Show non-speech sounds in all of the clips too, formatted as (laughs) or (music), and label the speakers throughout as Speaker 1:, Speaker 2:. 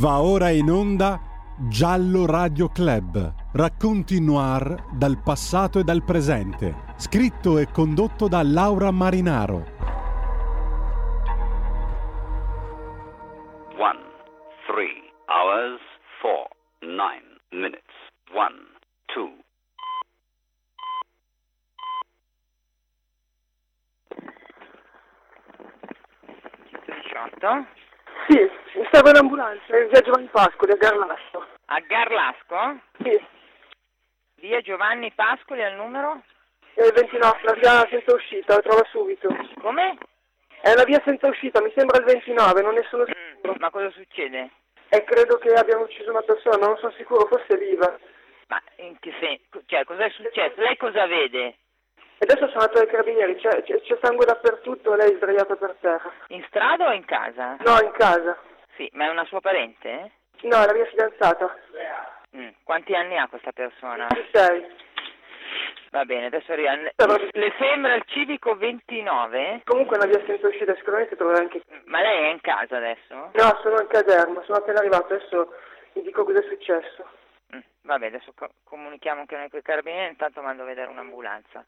Speaker 1: Va ora in onda Giallo Radio Club. Racconti noir dal passato e dal presente. Scritto e condotto da Laura Marinaro.
Speaker 2: One, three, hours, four, nine minutes. One, two.
Speaker 3: Sì, mi serve un'ambulanza, in via Giovanni Pascoli a Garlasso.
Speaker 4: A Garlasco?
Speaker 3: Sì,
Speaker 4: Via Giovanni Pascoli al numero?
Speaker 3: è il 29, la via senza uscita, la trova subito.
Speaker 4: Come?
Speaker 3: È una via senza uscita, mi sembra il 29, non ne sono
Speaker 4: Mm,
Speaker 3: sicuro.
Speaker 4: ma cosa succede?
Speaker 3: E credo che abbiano ucciso una persona, non sono sicuro, forse è viva.
Speaker 4: Ma in che senso? Cioè, cos'è successo? Lei cosa vede?
Speaker 3: E adesso sono andato ai carabinieri, c'è, c'è- c'è sangue dappertutto lei è sdraiata per terra.
Speaker 4: In strada o in casa?
Speaker 3: No, in casa.
Speaker 4: Sì, ma è una sua parente?
Speaker 3: No, è la mia fidanzata.
Speaker 4: Mm, Quanti anni ha questa persona?
Speaker 3: Sei.
Speaker 4: Va bene, adesso arriva. Le,
Speaker 3: Però-
Speaker 4: le sembra il civico 29?
Speaker 3: Comunque è una via senza uscita, sicuramente troverai anche...
Speaker 4: Ma lei è in casa adesso?
Speaker 3: No, sono in caserma, sono appena arrivato, adesso vi dico cosa è successo.
Speaker 4: Mm, Vabbè, adesso co- comunichiamo anche noi con i carabinieri, intanto mando a vedere un'ambulanza.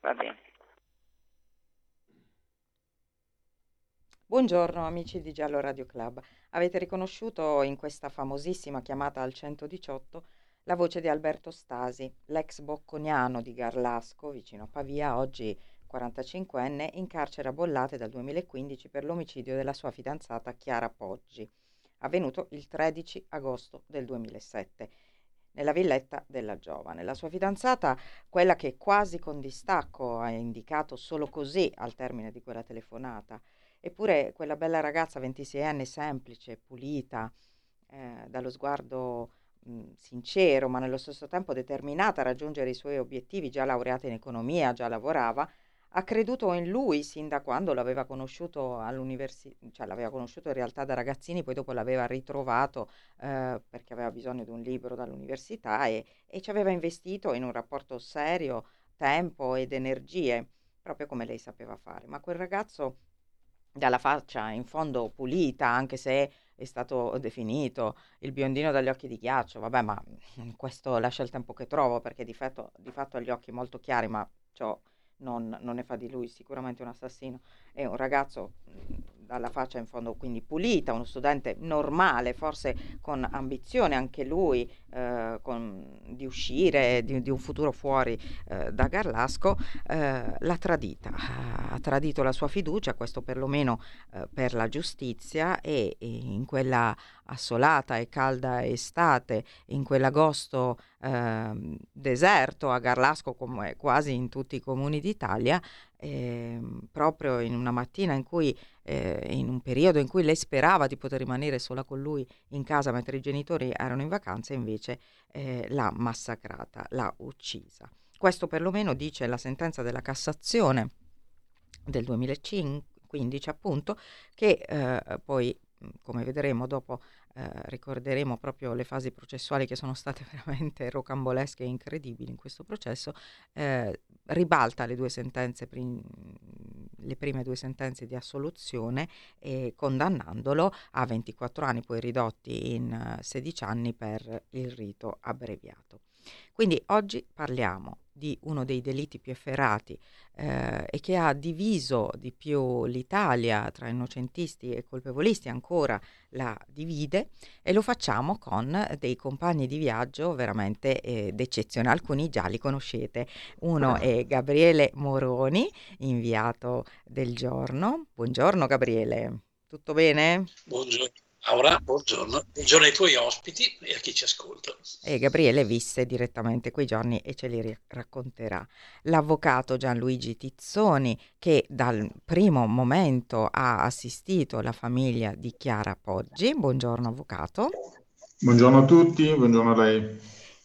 Speaker 4: Va bene.
Speaker 5: Buongiorno amici di Giallo Radio Club. Avete riconosciuto in questa famosissima chiamata al 118 la voce di Alberto Stasi, l'ex bocconiano di Garlasco, vicino a Pavia, oggi 45enne, in carcere a Bollate dal 2015 per l'omicidio della sua fidanzata Chiara Poggi, avvenuto il 13 agosto del 2007 nella villetta della giovane. La sua fidanzata, quella che quasi con distacco ha indicato solo così al termine di quella telefonata, Eppure quella bella ragazza 26enne, semplice, pulita, eh, dallo sguardo mh, sincero, ma nello stesso tempo determinata a raggiungere i suoi obiettivi, già laureata in economia, già lavorava, ha creduto in lui sin da quando l'aveva conosciuto all'università, cioè l'aveva conosciuto in realtà da ragazzini, poi dopo l'aveva ritrovato eh, perché aveva bisogno di un libro dall'università e, e ci aveva investito in un rapporto serio, tempo ed energie, proprio come lei sapeva fare. Ma quel ragazzo dalla faccia in fondo pulita, anche se è stato definito il biondino dagli occhi di ghiaccio, vabbè, ma mm, questo lascia il tempo che trovo perché di fatto, di fatto ha gli occhi molto chiari, ma ciò non, non ne fa di lui sicuramente un assassino. È un ragazzo mm, dalla faccia in fondo quindi pulita, uno studente normale, forse con ambizione anche lui eh, con- di uscire, di, di un futuro fuori eh, da Garlasco, eh, l'ha tradita, ha tradito la sua fiducia, questo perlomeno eh, per la giustizia e, e in quella assolata e calda estate, in quell'agosto ehm, deserto a Garlasco come quasi in tutti i comuni d'Italia, ehm, proprio in una mattina in cui, eh, in un periodo in cui lei sperava di poter rimanere sola con lui in casa mentre i genitori erano in vacanza, invece eh, l'ha massacrata, l'ha uccisa. Questo perlomeno dice la sentenza della Cassazione del 2015 appunto che eh, poi come vedremo dopo eh, ricorderemo proprio le fasi processuali che sono state (laughs) veramente rocambolesche e incredibili in questo processo eh, ribalta le due sentenze prim- le prime due sentenze di assoluzione e condannandolo a 24 anni poi ridotti in eh, 16 anni per il rito abbreviato quindi oggi parliamo di uno dei delitti più efferati eh, e che ha diviso di più l'Italia tra innocentisti e colpevolisti, ancora la divide e lo facciamo con dei compagni di viaggio veramente eh, d'eccezione. Alcuni già li conoscete. Uno è Gabriele Moroni, inviato del giorno. Buongiorno Gabriele, tutto bene?
Speaker 6: Buongiorno. Aura, buongiorno. Buongiorno ai tuoi ospiti e a chi ci ascolta.
Speaker 5: E Gabriele visse direttamente quei giorni e ce li ri- racconterà. L'avvocato Gianluigi Tizzoni, che dal primo momento ha assistito la famiglia di Chiara Poggi. Buongiorno avvocato.
Speaker 7: Buongiorno a tutti, buongiorno a lei.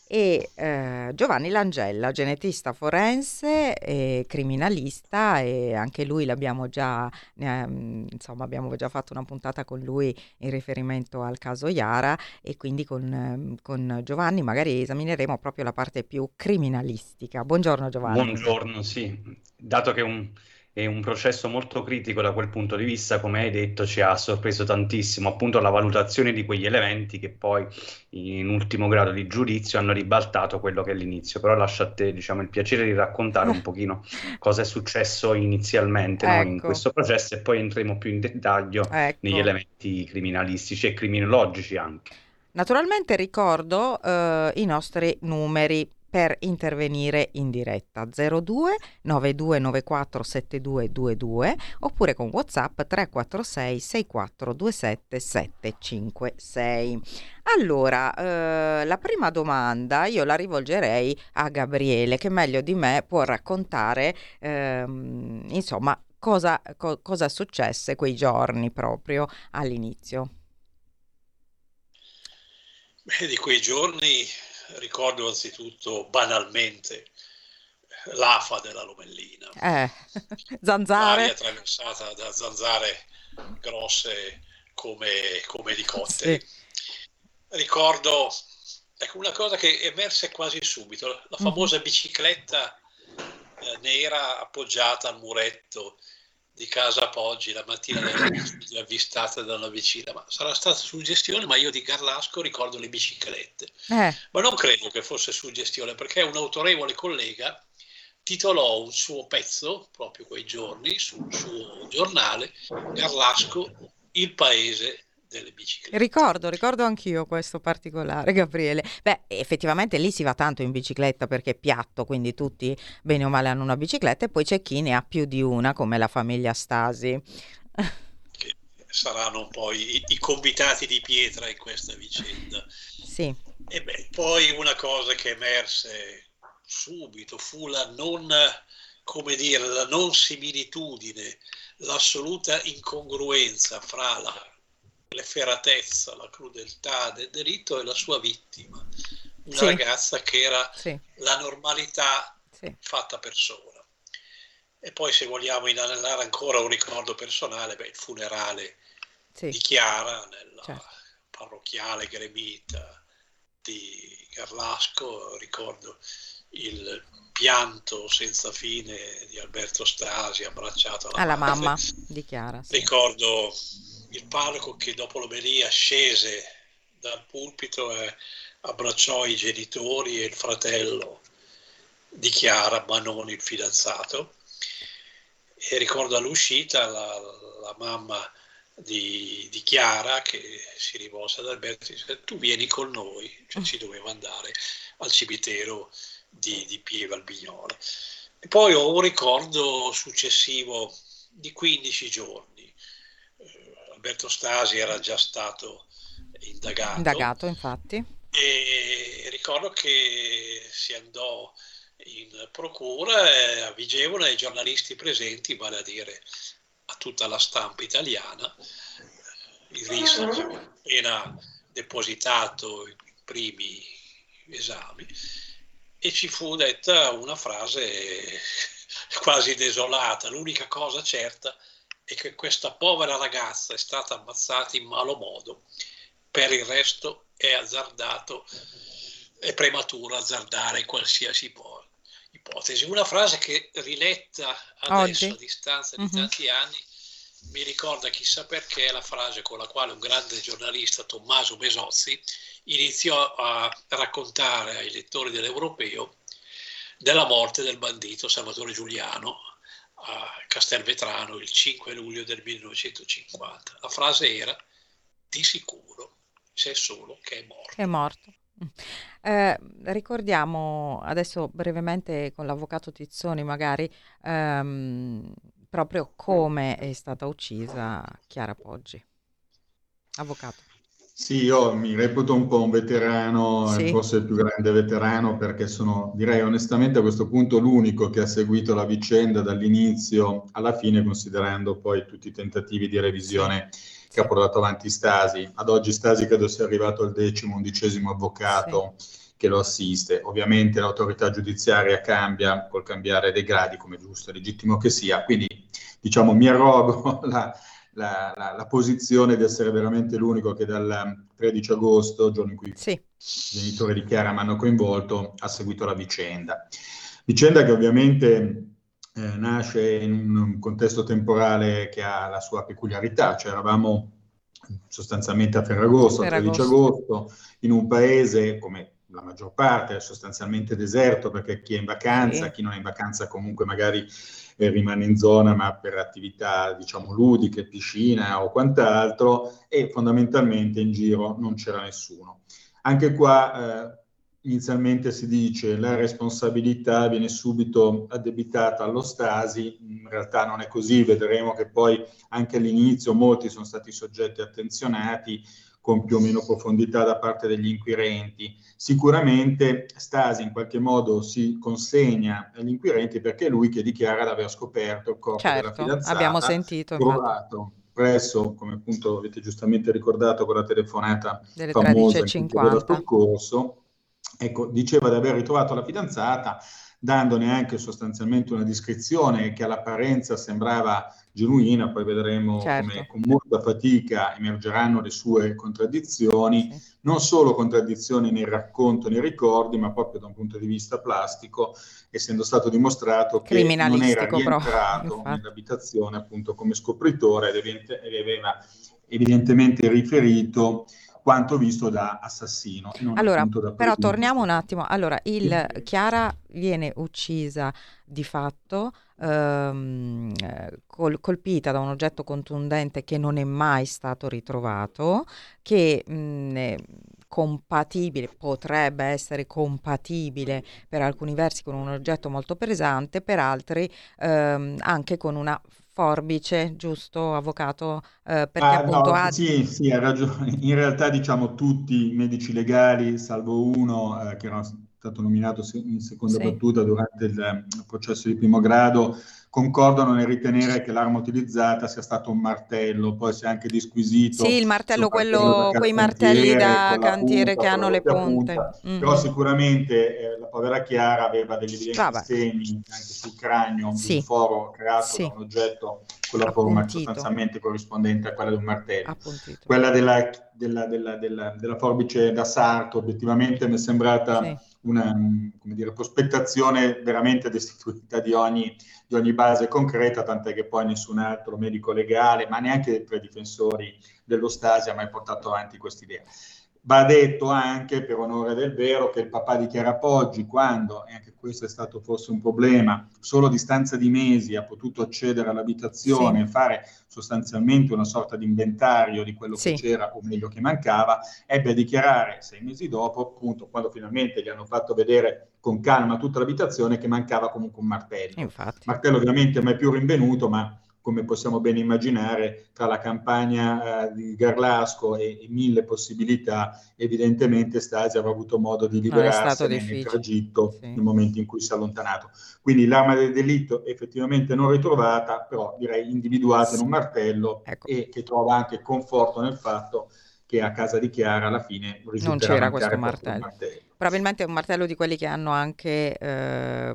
Speaker 5: E eh, Giovanni Langella, genetista forense e criminalista, e anche lui l'abbiamo già, ehm, insomma, abbiamo già fatto una puntata con lui in riferimento al caso Iara e quindi con, ehm, con Giovanni magari esamineremo proprio la parte più criminalistica. Buongiorno Giovanni.
Speaker 8: Buongiorno, sì. Dato che un- è un processo molto critico da quel punto di vista, come hai detto, ci ha sorpreso tantissimo, appunto la valutazione di quegli elementi che poi in ultimo grado di giudizio hanno ribaltato quello che è l'inizio, però lascio a te diciamo, il piacere di raccontare un (laughs) pochino cosa è successo inizialmente ecco. no, in ecco. questo processo e poi entriamo più in dettaglio ecco. negli elementi criminalistici e criminologici anche.
Speaker 5: Naturalmente ricordo eh, i nostri numeri per intervenire in diretta 02 9294 7222 oppure con WhatsApp 346 6427 756. Allora, eh, la prima domanda io la rivolgerei a Gabriele che meglio di me può raccontare ehm, insomma cosa, co- cosa successe quei giorni proprio all'inizio.
Speaker 6: Beh, di quei giorni ricordo anzitutto banalmente l'afa della Lomellina.
Speaker 5: Eh, zanzare.
Speaker 6: L'aria attraversata da zanzare grosse come, come elicotteri. Sì. Ricordo ecco, una cosa che emerse quasi subito, la famosa mm-hmm. bicicletta eh, nera appoggiata al muretto di casa Poggi la mattina le avvistate da una vicina, ma sarà stata suggestione, ma io di Garlasco ricordo le biciclette. Eh. Ma non credo che fosse suggestione, perché un autorevole collega titolò un suo pezzo, proprio quei giorni, sul suo giornale, Garlasco, il paese delle biciclette.
Speaker 5: Ricordo, ricordo anch'io questo particolare, (laughs) Gabriele. Beh, effettivamente lì si va tanto in bicicletta perché è piatto, quindi tutti bene o male hanno una bicicletta e poi c'è chi ne ha più di una, come la famiglia Stasi.
Speaker 6: Che saranno un po' i, i convitati di pietra in questa vicenda.
Speaker 5: Sì.
Speaker 6: E beh, poi una cosa che emerse subito fu la non, come dire, la non similitudine, l'assoluta incongruenza fra la l'efferatezza, la crudeltà del delitto e la sua vittima, una sì. ragazza che era sì. la normalità sì. fatta persona. E poi se vogliamo inanellare ancora un ricordo personale, beh, il funerale di Chiara nella certo. parrocchiale gremita di Garlasco, ricordo il pianto senza fine di Alberto Stasi abbracciato alla,
Speaker 5: alla mamma di Chiara.
Speaker 6: Ricordo il parroco che dopo l'omelia scese dal pulpito e abbracciò i genitori e il fratello di Chiara, ma non il fidanzato. E ricordo all'uscita la, la mamma di, di, Chiara che si rivolse ad Alberto e disse tu vieni con noi, cioè ci doveva andare al cimitero di, di Pieve Albignola. E poi ho un ricordo successivo di 15 giorni Alberto Stasi era già stato indagato.
Speaker 5: Indagato, infatti.
Speaker 6: E ricordo che si andò in procura e a Vigevano i giornalisti presenti, vale a dire a tutta la stampa italiana, il RIS aveva appena depositato i primi esami e ci fu detta una frase (laughs) quasi desolata, l'unica cosa certa è e che questa povera ragazza è stata ammazzata in malo modo. Per il resto è azzardato, è prematuro azzardare qualsiasi ipotesi. Una frase che riletta adesso Oggi. a distanza di mm-hmm. tanti anni mi ricorda chissà perché la frase con la quale un grande giornalista, Tommaso Besozzi, iniziò a raccontare ai lettori dell'Europeo della morte del bandito Salvatore Giuliano a Castelvetrano il 5 luglio del 1950. La frase era di sicuro c'è solo che è morto.
Speaker 5: È morto. Eh, ricordiamo adesso brevemente con l'avvocato Tizzoni magari ehm, proprio come è stata uccisa Chiara Poggi. Avvocato.
Speaker 7: Sì, io mi reputo un po' un veterano, sì. forse il più grande veterano, perché sono, direi onestamente a questo punto, l'unico che ha seguito la vicenda dall'inizio alla fine, considerando poi tutti i tentativi di revisione che ha portato avanti Stasi. Ad oggi Stasi credo sia arrivato al decimo, undicesimo avvocato sì. che lo assiste. Ovviamente l'autorità giudiziaria cambia col cambiare dei gradi, come giusto e legittimo che sia, quindi diciamo mi arrogo (laughs) la la, la, la, posizione di essere veramente l'unico che dal 13 agosto, giorno in cui sì. i genitori di Chiara mi hanno coinvolto, ha seguito la vicenda. Vicenda che ovviamente eh, nasce in un contesto temporale che ha la sua peculiarità, cioè eravamo sostanzialmente a Ferragosto, a 13 agosto, in un paese come la maggior parte è sostanzialmente deserto perché chi è in vacanza, sì. chi non è in vacanza comunque magari eh, rimane in zona ma per attività diciamo ludiche, piscina o quant'altro e fondamentalmente in giro non c'era nessuno. Anche qua eh, inizialmente si dice la responsabilità viene subito addebitata allo Stasi, in realtà non è così, vedremo che poi anche all'inizio molti sono stati soggetti attenzionati con più o meno profondità da parte degli inquirenti. Sicuramente Stasi in qualche modo si consegna agli inquirenti perché è lui che dichiara di aver scoperto il corpo certo, della fidanzata.
Speaker 5: abbiamo sentito.
Speaker 7: Trovato presso, come appunto avete giustamente ricordato con la telefonata Delle famosa che dello soccorso, ecco, diceva di aver ritrovato la fidanzata dandone anche sostanzialmente una descrizione che all'apparenza sembrava genuina, poi vedremo certo. come con molta fatica emergeranno le sue contraddizioni, sì. non solo contraddizioni nel racconto, nei ricordi, ma proprio da un punto di vista plastico, essendo stato dimostrato che non era rientrato nell'abitazione appunto come scopritore ed aveva evidentemente riferito quanto visto da assassino.
Speaker 5: allora, da però torniamo un attimo. Allora, il, Chiara viene uccisa di fatto, ehm, col, colpita da un oggetto contundente che non è mai stato ritrovato, che mh, è compatibile, potrebbe essere compatibile per alcuni versi con un oggetto molto pesante, per altri ehm, anche con una forbice, giusto, avvocato? Eh, perché ah, appunto
Speaker 7: no,
Speaker 5: ha...
Speaker 7: Sì, sì, ha ragione. (laughs) In realtà diciamo tutti i medici legali, salvo uno eh, che era stato nominato in seconda sì. battuta durante il eh, processo di primo grado, concordano nel ritenere che l'arma utilizzata sia stato un martello, poi si è anche disquisito.
Speaker 5: Sì, il martello, quello, quei martelli da cantiere punta, che hanno le punte.
Speaker 7: Mm-hmm. Però sicuramente eh, la povera Chiara aveva degli evidenti Vabbè. segni anche sul cranio, sì. un foro creato sì. da un oggetto con la forma sostanzialmente corrispondente a quella di un martello. Appuntito. Quella della, della, della, della, forbice da sarto obiettivamente mi è sembrata... Sì una dire, prospettazione veramente destituita di ogni, di ogni, base concreta, tant'è che poi nessun altro medico legale, ma neanche tra i difensori dello Stasi ha mai portato avanti questa idea. Va detto anche, per onore del vero, che il papà di Chiara Poggi, quando, e anche questo è stato forse un problema, solo a distanza di mesi ha potuto accedere all'abitazione sì. e fare sostanzialmente una sorta di inventario di quello sì. che c'era, o meglio che mancava, ebbe a dichiarare sei mesi dopo, appunto, quando finalmente gli hanno fatto vedere con calma tutta l'abitazione, che mancava comunque un martello. Infatti. Martello ovviamente mai più rinvenuto, ma come possiamo ben immaginare, tra la campagna eh, di Garlasco e, e, mille possibilità, evidentemente Stasi aveva avuto modo di liberarsi nel tragitto sì. nel momento in cui si è allontanato. Quindi l'arma del delitto effettivamente non ritrovata, però direi individuata sì. in un martello ecco. e che trova anche conforto nel fatto che a casa di Chiara alla fine
Speaker 5: non c'era questo martello. martello. Probabilmente è un martello di quelli che hanno anche eh,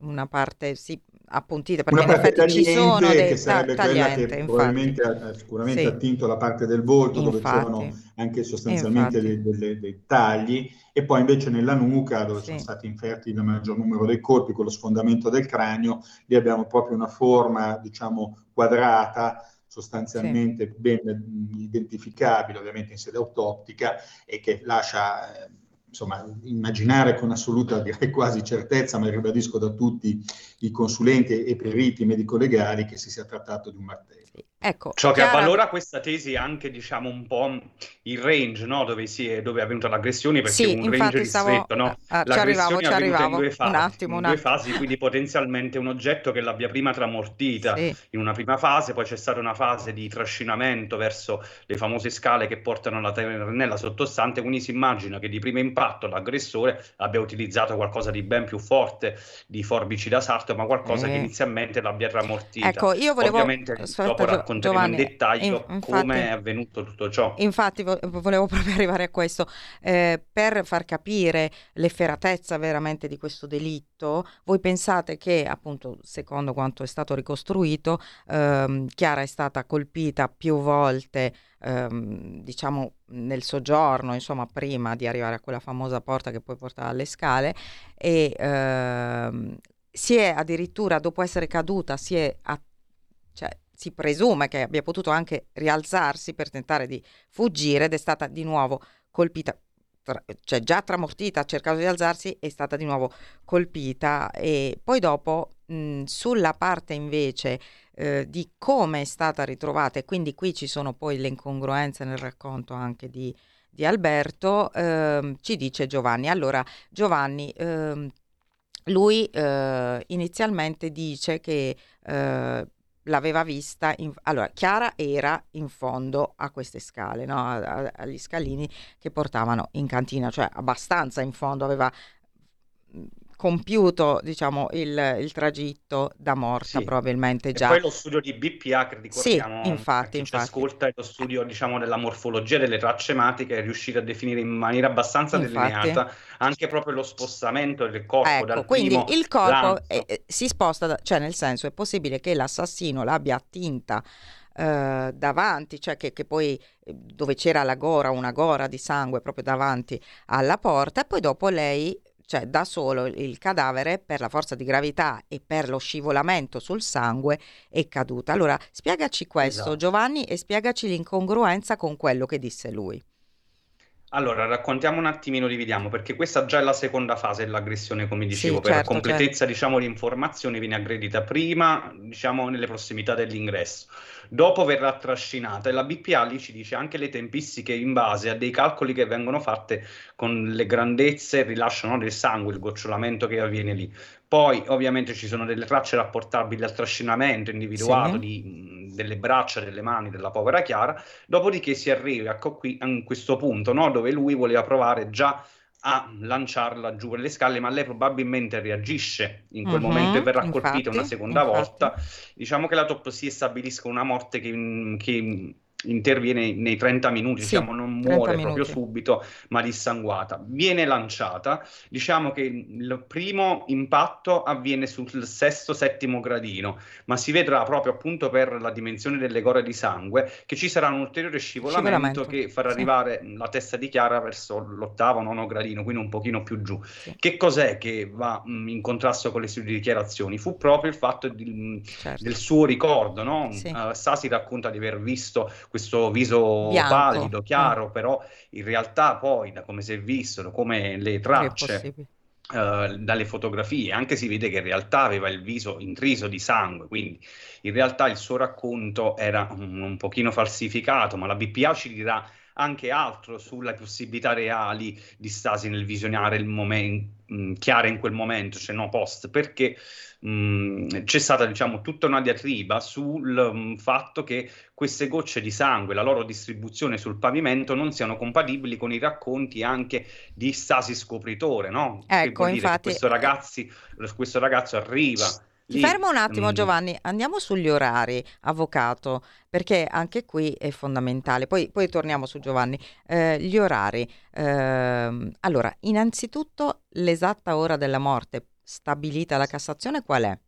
Speaker 5: una parte sì, appuntita, perché
Speaker 7: una
Speaker 5: ci sono dei
Speaker 7: che sarebbe ta- quella che probabilmente ha sicuramente sì. attinto la parte del volto infatti. dove c'erano anche sostanzialmente dei, dei, dei, tagli e poi invece nella nuca dove sì. sono stati inferti il maggior numero dei colpi con lo sfondamento del cranio lì abbiamo proprio una forma diciamo quadrata sostanzialmente sì. ben identificabile ovviamente in sede autoptica e che lascia eh, insomma, immaginare con assoluta, direi quasi certezza, ma ribadisco da tutti i consulenti e periti medico-legali che si sia trattato di un martello.
Speaker 8: Ecco, Ciò Chiara... che avvalora questa tesi anche, diciamo, un po' il range no? dove, si è, dove è avvenuta l'aggressione, perché sì, un range stavo... ristretto, no?
Speaker 5: Ah, ci arrivavo, ci arrivavo. In fasi, un attimo, un
Speaker 8: in due fasi, quindi potenzialmente un oggetto che l'abbia prima tramortita sì. in una prima fase, poi c'è stata una fase di trascinamento verso le famose scale che portano alla ternella sottostante, quindi si immagina che di primo impatto l'aggressore abbia utilizzato qualcosa di ben più forte di forbici da sarto, ma qualcosa eh. che inizialmente l'abbia tramortita.
Speaker 5: Ecco, io volevo...
Speaker 8: Ovviamente Aspetta, raccontare racconteremo Giovanni, in dettaglio in, infatti, come è avvenuto tutto ciò.
Speaker 5: Infatti vo- volevo (laughs) proprio arrivare a questo, eh, per far capire l'efferatezza veramente di questo delitto, voi pensate che appunto secondo quanto è stato ricostruito, ehm, Chiara è stata colpita più volte ehm, diciamo nel soggiorno, insomma, prima di arrivare a quella famosa porta che poi porta alle scale e ehm, si è addirittura, dopo essere caduta, si è a, cioè, si presume che abbia potuto anche rialzarsi per tentare di fuggire ed è stata di nuovo colpita, tra, cioè già tramortita, ha cercato di alzarsi, è stata di nuovo colpita e poi dopo mh, sulla parte invece eh, di come è stata ritrovata e quindi qui ci sono poi le incongruenze nel racconto anche di, di Alberto, eh, ci dice Giovanni. Allora Giovanni eh, lui inizialmente dice che eh, l'aveva vista, in, allora Chiara era in fondo a queste scale, no? a, a, agli scalini che portavano in cantina, cioè abbastanza in fondo, aveva compiuto diciamo, il, il, tragitto da morta sì. probabilmente già.
Speaker 8: E poi lo studio di BPA che ricordiamo
Speaker 5: sì, infatti,
Speaker 8: infatti. ascolta è lo studio diciamo, della morfologia delle tracce ematiche è riuscito a definire in maniera abbastanza infatti. delineata anche proprio lo spostamento del corpo
Speaker 5: ecco,
Speaker 8: dal
Speaker 5: quindi il corpo è, si sposta, da, cioè nel senso è possibile che l'assassino l'abbia attinta Uh, davanti, cioè che, che, poi dove c'era la gora, una gora di sangue proprio davanti alla porta, e poi dopo lei cioè da solo il cadavere per la forza di gravità e per lo scivolamento sul sangue è caduta. Allora spiegaci questo esatto. Giovanni e spiegaci l'incongruenza con quello che disse lui.
Speaker 8: Allora, raccontiamo un attimino, dividiamo, perché questa già è la seconda fase dell'aggressione, come dicevo,
Speaker 5: sì,
Speaker 8: per
Speaker 5: certo,
Speaker 8: completezza,
Speaker 5: certo.
Speaker 8: diciamo, l'informazione viene aggredita prima, diciamo, nelle prossimità dell'ingresso. Dopo verrà trascinata e la BPA lì ci dice anche le tempistiche in base a dei calcoli che vengono fatte con le grandezze, il rilascio no, del sangue, il gocciolamento che avviene lì. Poi ovviamente ci sono delle tracce rapportabili al trascinamento individuato sì. di, delle braccia, delle mani della povera Chiara, dopodiché si arriva ecco qui, a questo punto no, dove lui voleva provare già a lanciarla giù per le scale, ma lei probabilmente reagisce in quel uh-huh, momento e verrà infatti, colpita una seconda infatti. volta. Diciamo che l'autopsia stabilisca una morte che, che interviene nei 30 minuti, sì, diciamo, non muore proprio subito, ma dissanguata. Viene lanciata, diciamo che il primo impatto avviene sul sesto, settimo gradino, ma si vedrà proprio appunto per la dimensione delle gore di sangue che ci sarà un ulteriore scivolamento, che farà sì. arrivare la testa di Chiara verso l'ottavo, nono gradino, quindi un pochino più giù. Sì. Che cos'è che va mh, in contrasto con le sue dichiarazioni? Fu proprio il fatto di, certo. del suo ricordo, no? Uh, Sasi racconta di aver visto questo viso Bianco. pallido, chiaro, mm. però in realtà poi, da come si è visto, come le tracce Uh, dalle fotografie, anche si vede che in realtà aveva il viso intriso di sangue, quindi in realtà il suo racconto era un, un pochino falsificato, ma la BPA ci dirà anche altro sulle possibilità reali di Stasi nel visionare il momento, chiare in quel momento, cioè no post, perché mh, c'è stata diciamo tutta una diatriba sul mh, fatto che queste gocce di sangue, la loro distribuzione sul pavimento non siano compatibili con i racconti anche di Stasi scopritore, no?
Speaker 5: Ecco, infatti...
Speaker 8: Questo, ragazzi, questo ragazzo arriva
Speaker 5: ti fermo un attimo mm. Giovanni, andiamo sugli orari, avvocato, perché anche qui è fondamentale. Poi, poi torniamo su Giovanni. Eh, gli orari. Eh, allora, innanzitutto l'esatta ora della morte stabilita la Cassazione qual è?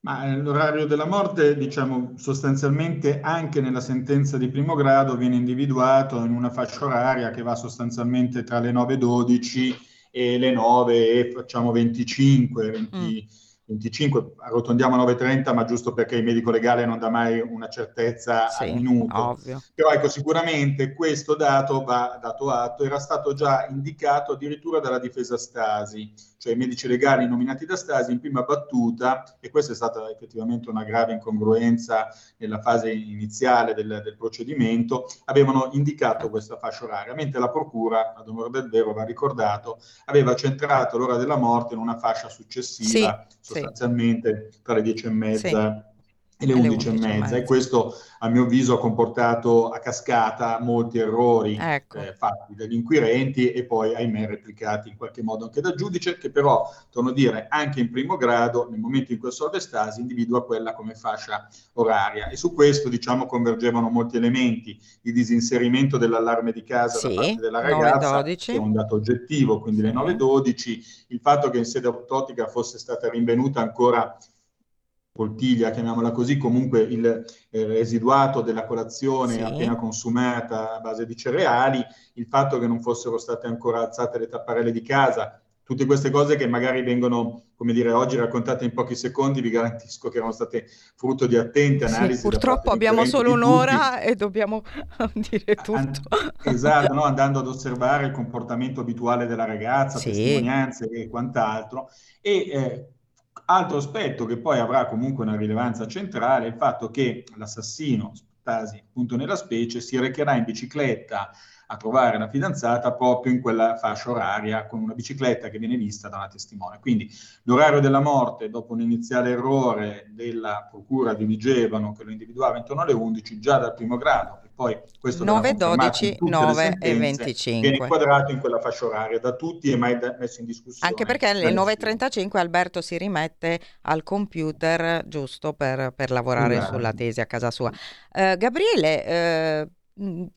Speaker 7: Ma eh, l'orario della morte, diciamo, sostanzialmente anche nella sentenza di primo grado viene individuato in una fascia oraria che va sostanzialmente tra le 9.12 e le 9 e facciamo 25, 20, mm 25, arrotondiamo a 9.30, ma giusto perché il medico legale non dà mai una certezza sì, al minuto.
Speaker 5: Ovvio.
Speaker 7: Però ecco, sicuramente questo dato va dato atto, era stato già indicato addirittura dalla difesa Stasi, cioè i medici legali nominati da Stasi in prima battuta, e questa è stata effettivamente una grave incongruenza nella fase iniziale del, del procedimento, avevano indicato questa fascia oraria, mentre la procura, ad onore del vero va ricordato, aveva centrato l'ora della morte in una fascia successiva, sì, sostanzialmente sì. tra le dieci e mezza. Sì e le 11 e mezza. E questo a mio avviso ha comportato a cascata molti errori
Speaker 5: ecco.
Speaker 7: eh, fatti dagli inquirenti e poi ahimè replicati in qualche modo anche dal giudice che però, torno a dire, anche in primo grado nel momento in cui assolve stasi individua quella come fascia oraria. E su questo diciamo convergevano molti elementi. Il disinserimento dell'allarme di casa sì, da parte della ragazza che è un dato oggettivo quindi sì. le 9.12 il fatto che in sede autoptica fosse stata rinvenuta ancora poltiglia, chiamiamola così, comunque il eh, residuato della colazione sì. appena consumata a base di cereali, il fatto che non fossero state ancora alzate le tapparelle di casa, tutte queste cose che magari vengono, come dire, oggi raccontate in pochi secondi, vi garantisco che erano state frutto di attente analisi.
Speaker 5: Sì, purtroppo abbiamo solo un'ora e dobbiamo (laughs) dire tutto. And-
Speaker 7: esatto, no? andando ad osservare il comportamento abituale della ragazza, sì. testimonianze e quant'altro. E eh, altro aspetto che poi avrà comunque una rilevanza centrale è il fatto che l'assassino, Stasi appunto nella specie, si recherà in bicicletta a trovare la fidanzata proprio in quella fascia oraria con una bicicletta che viene vista da una testimone. Quindi l'orario della morte, dopo un iniziale errore della procura di Vigevano che lo individuava intorno alle 11, già dal primo grado, poi questo
Speaker 5: 9, 12, 9 e 25.
Speaker 7: Viene inquadrato in quella fascia oraria da tutti e mai da, messo in discussione.
Speaker 5: Anche perché alle 9.35 Alberto si rimette al computer giusto per, per lavorare esatto. sulla tesi a casa sua. Uh, Gabriele, uh,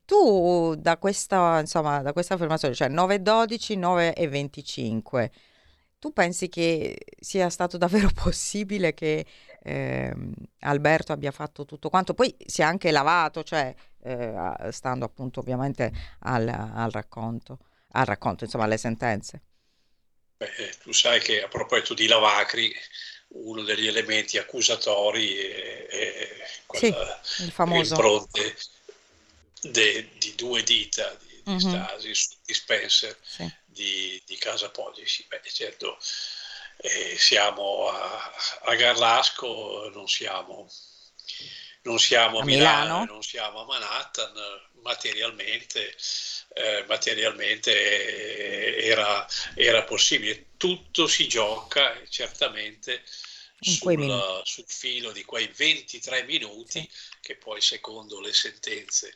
Speaker 5: tu da questa, insomma, da questa affermazione, cioè 9 12, 9 e 25, tu pensi che sia stato davvero (laughs) possibile che eh, Alberto abbia fatto tutto quanto? Poi si è anche lavato, cioè eh, stando appunto ovviamente al, al, racconto, al racconto, insomma, alle sentenze.
Speaker 6: Beh, tu sai che a proposito di Lavacri, uno degli elementi accusatori è, è
Speaker 5: quella, sì, il famoso
Speaker 6: impronte de, di due dita di, di mm-hmm. Stasi, di Spencer, sì. di, di, Casa Podici. Beh, certo, eh, siamo a, a, Garlasco, non siamo, non siamo a, a Milano, Milano, non siamo a Manhattan, materialmente, eh, materialmente eh, era, era, possibile. Tutto si gioca certamente sul, sul, filo di quei 23 minuti che poi secondo le sentenze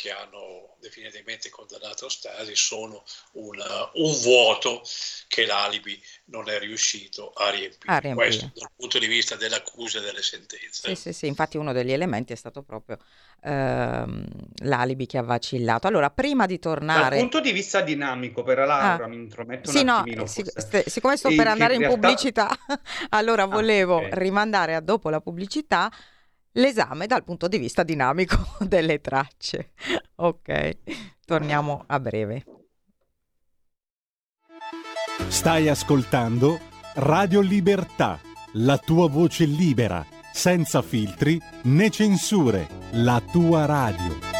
Speaker 6: che hanno definitivamente condannato Stasi sono un, un, vuoto che l'alibi non è riuscito a riempire. a riempire. Questo dal punto di vista dell'accusa e delle sentenze.
Speaker 5: Sì, sì, sì, infatti uno degli elementi è stato proprio ehm, l'alibi che ha vacillato. Allora, prima di tornare...
Speaker 8: Dal punto di vista dinamico, per Laura, ah. mi intrometto
Speaker 5: sì,
Speaker 8: un
Speaker 5: attimino. No, sic- st- siccome sto e per andare in, realtà... pubblicità, (laughs) allora ah, volevo okay. rimandare a dopo la pubblicità l'esame dal punto di vista dinamico (laughs) delle tracce. Ok, torniamo a breve.
Speaker 1: Stai ascoltando Radio Libertà, la tua voce libera, senza filtri né censure, la tua radio.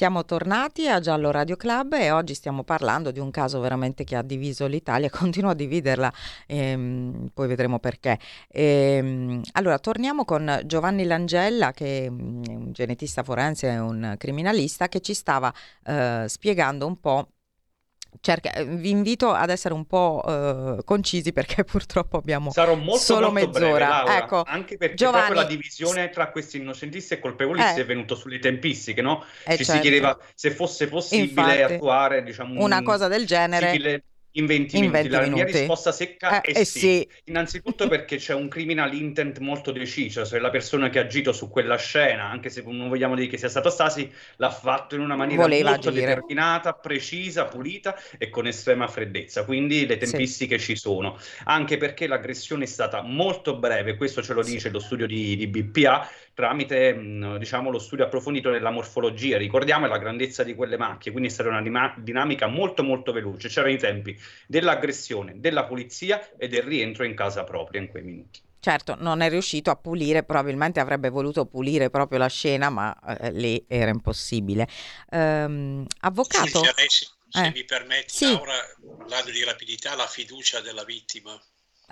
Speaker 5: Siamo tornati a Giallo Radio Club e oggi stiamo parlando di un caso veramente che ha diviso l'Italia, (laughs) continua a dividerla, ehm, poi vedremo perché. Ehm, allora, torniamo con Giovanni Langella, che è un genetista forense e un criminalista, che ci stava eh, spiegando un po' Cerca, eh, vi invito ad essere un po' uh, concisi perché (laughs) purtroppo abbiamo
Speaker 8: Sarò molto,
Speaker 5: solo
Speaker 8: molto
Speaker 5: mezz'ora.
Speaker 8: Breve, Laura,
Speaker 5: ecco,
Speaker 8: anche perché Giovanni... proprio la divisione tra questi innocentisti e colpevoli eh. si è venuto sulle tempistiche, no? Eh, Ci certo. si chiedeva se fosse possibile Infatti, attuare diciamo,
Speaker 5: una cosa del genere.
Speaker 8: Civile in 20 in minuti. 20 la minuti. mia risposta secca
Speaker 5: eh,
Speaker 8: è
Speaker 5: eh
Speaker 8: sì.
Speaker 5: sì.
Speaker 8: Innanzitutto (laughs) perché c'è un criminal intent molto deciso, se la persona che ha agito su quella scena, anche se non vogliamo dire che sia stato Stasi, l'ha fatto in una maniera
Speaker 5: Voleva
Speaker 8: molto
Speaker 5: agire.
Speaker 8: determinata, precisa, pulita e con estrema freddezza. Quindi le tempistiche sì. ci sono. Anche perché l'aggressione è stata molto breve, questo ce lo dice sì. lo studio di, di BPA, tramite mh, diciamo, lo studio approfondito della morfologia. Ricordiamo la grandezza di quelle macchie, quindi è stata una dima- dinamica molto molto veloce. C'erano i tempi dell'aggressione, della pulizia e del rientro in casa propria in quei minuti.
Speaker 5: Certo, non è riuscito a pulire, probabilmente avrebbe voluto pulire proprio la scena, ma eh, lì era impossibile. Ehm, avvocato...
Speaker 6: Sì, se, se eh. mi permetti, sì. Laura, parlando di rapidità, la fiducia della vittima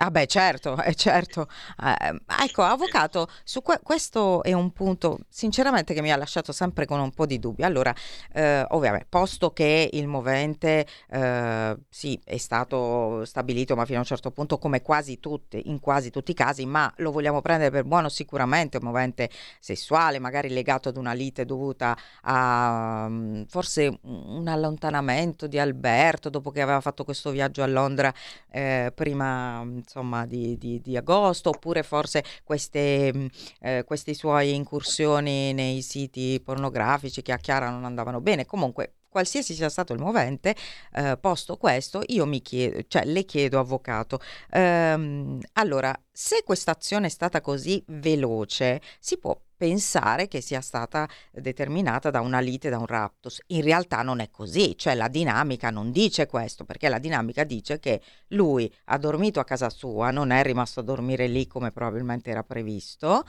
Speaker 5: Ah beh, certo, eh, certo. Eh, ecco, avvocato, su que- questo è un punto sinceramente che mi ha lasciato sempre con un po' di dubbio. Allora, eh, ovviamente, posto che il movente eh, sì, è stato stabilito, ma fino a un certo punto, come quasi tutti, in quasi tutti i casi, ma lo vogliamo prendere per buono sicuramente, un movente sessuale, magari legato ad una lite dovuta a um, forse un allontanamento di Alberto dopo che aveva fatto questo viaggio a Londra eh, prima insomma, di, di, di, agosto, oppure forse queste, mm, eh, queste sue incursioni nei siti pornografici che a Chiara non andavano bene. Comunque, qualsiasi sia stato il movente, eh, posto questo, io mi chiedo, cioè le chiedo, avvocato, ehm, allora, se questa azione è stata così veloce, si può pensare che sia stata determinata da una lite, da un raptus. In realtà non è così, cioè la dinamica non dice questo, perché la dinamica dice che lui ha dormito a casa sua, non è rimasto a dormire lì come probabilmente era previsto,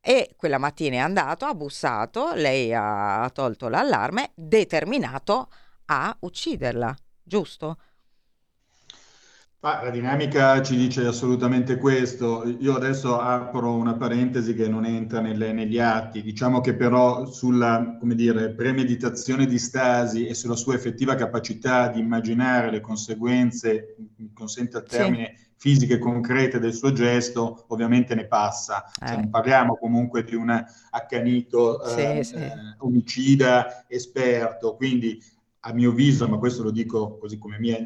Speaker 5: e quella mattina è andato, ha bussato, lei ha tolto l'allarme, determinato a ucciderla, giusto?
Speaker 7: Ah, la dinamica ci dice assolutamente questo. Io adesso apro una parentesi che non entra nelle, negli atti. Diciamo che però sulla dire, premeditazione di Stasi e sulla sua effettiva capacità di immaginare le conseguenze, consente al termine, sì. fisiche concrete del suo gesto, ovviamente ne passa. Cioè, eh. non parliamo comunque di un accanito sì, eh, sì. Eh, omicida esperto. Quindi, a mio avviso, ma questo lo dico così come mia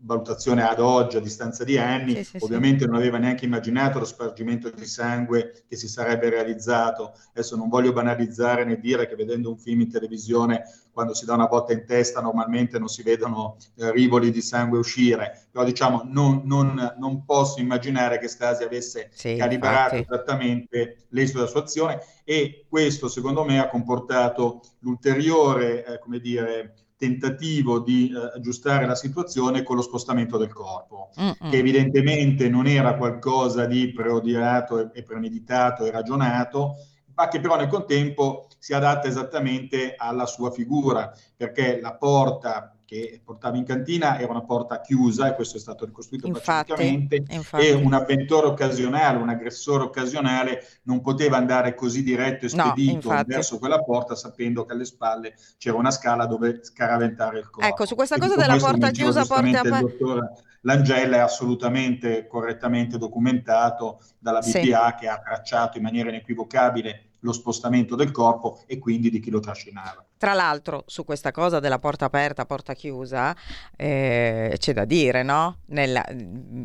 Speaker 7: valutazione ad oggi, a distanza di anni, sì, sì, ovviamente sì. non aveva neanche immaginato lo spargimento di sangue che si sarebbe realizzato. Adesso non voglio banalizzare né dire che vedendo un film in televisione, quando si dà una botta in testa, normalmente non si vedono eh, rivoli di sangue uscire, però diciamo non, non, non posso immaginare che Stasi avesse calibrato infatti. esattamente l'esito della sua azione e questo secondo me ha comportato l'ulteriore, eh, come dire, tentativo di eh, aggiustare la situazione con lo spostamento del corpo, Mm-mm. che evidentemente non era qualcosa di preordinato e, e premeditato e ragionato, ma che però nel contempo si adatta esattamente alla sua figura, perché la porta che portava in cantina era una porta chiusa e questo è stato ricostruito infatti, pacificamente infatti. e un avventore occasionale, un aggressore occasionale non poteva andare così diretto e spedito no, verso quella porta sapendo che alle spalle c'era una scala dove scaraventare il corpo.
Speaker 5: Ecco, su questa cosa della porta chiusa, porta aperta...
Speaker 7: Dottor Langella è assolutamente correttamente documentato dalla BPA sì. che ha tracciato in maniera inequivocabile lo spostamento del corpo e quindi di chi lo trascinava.
Speaker 5: Tra l'altro, su questa cosa della porta aperta, porta chiusa, eh, c'è da dire, no? Nella,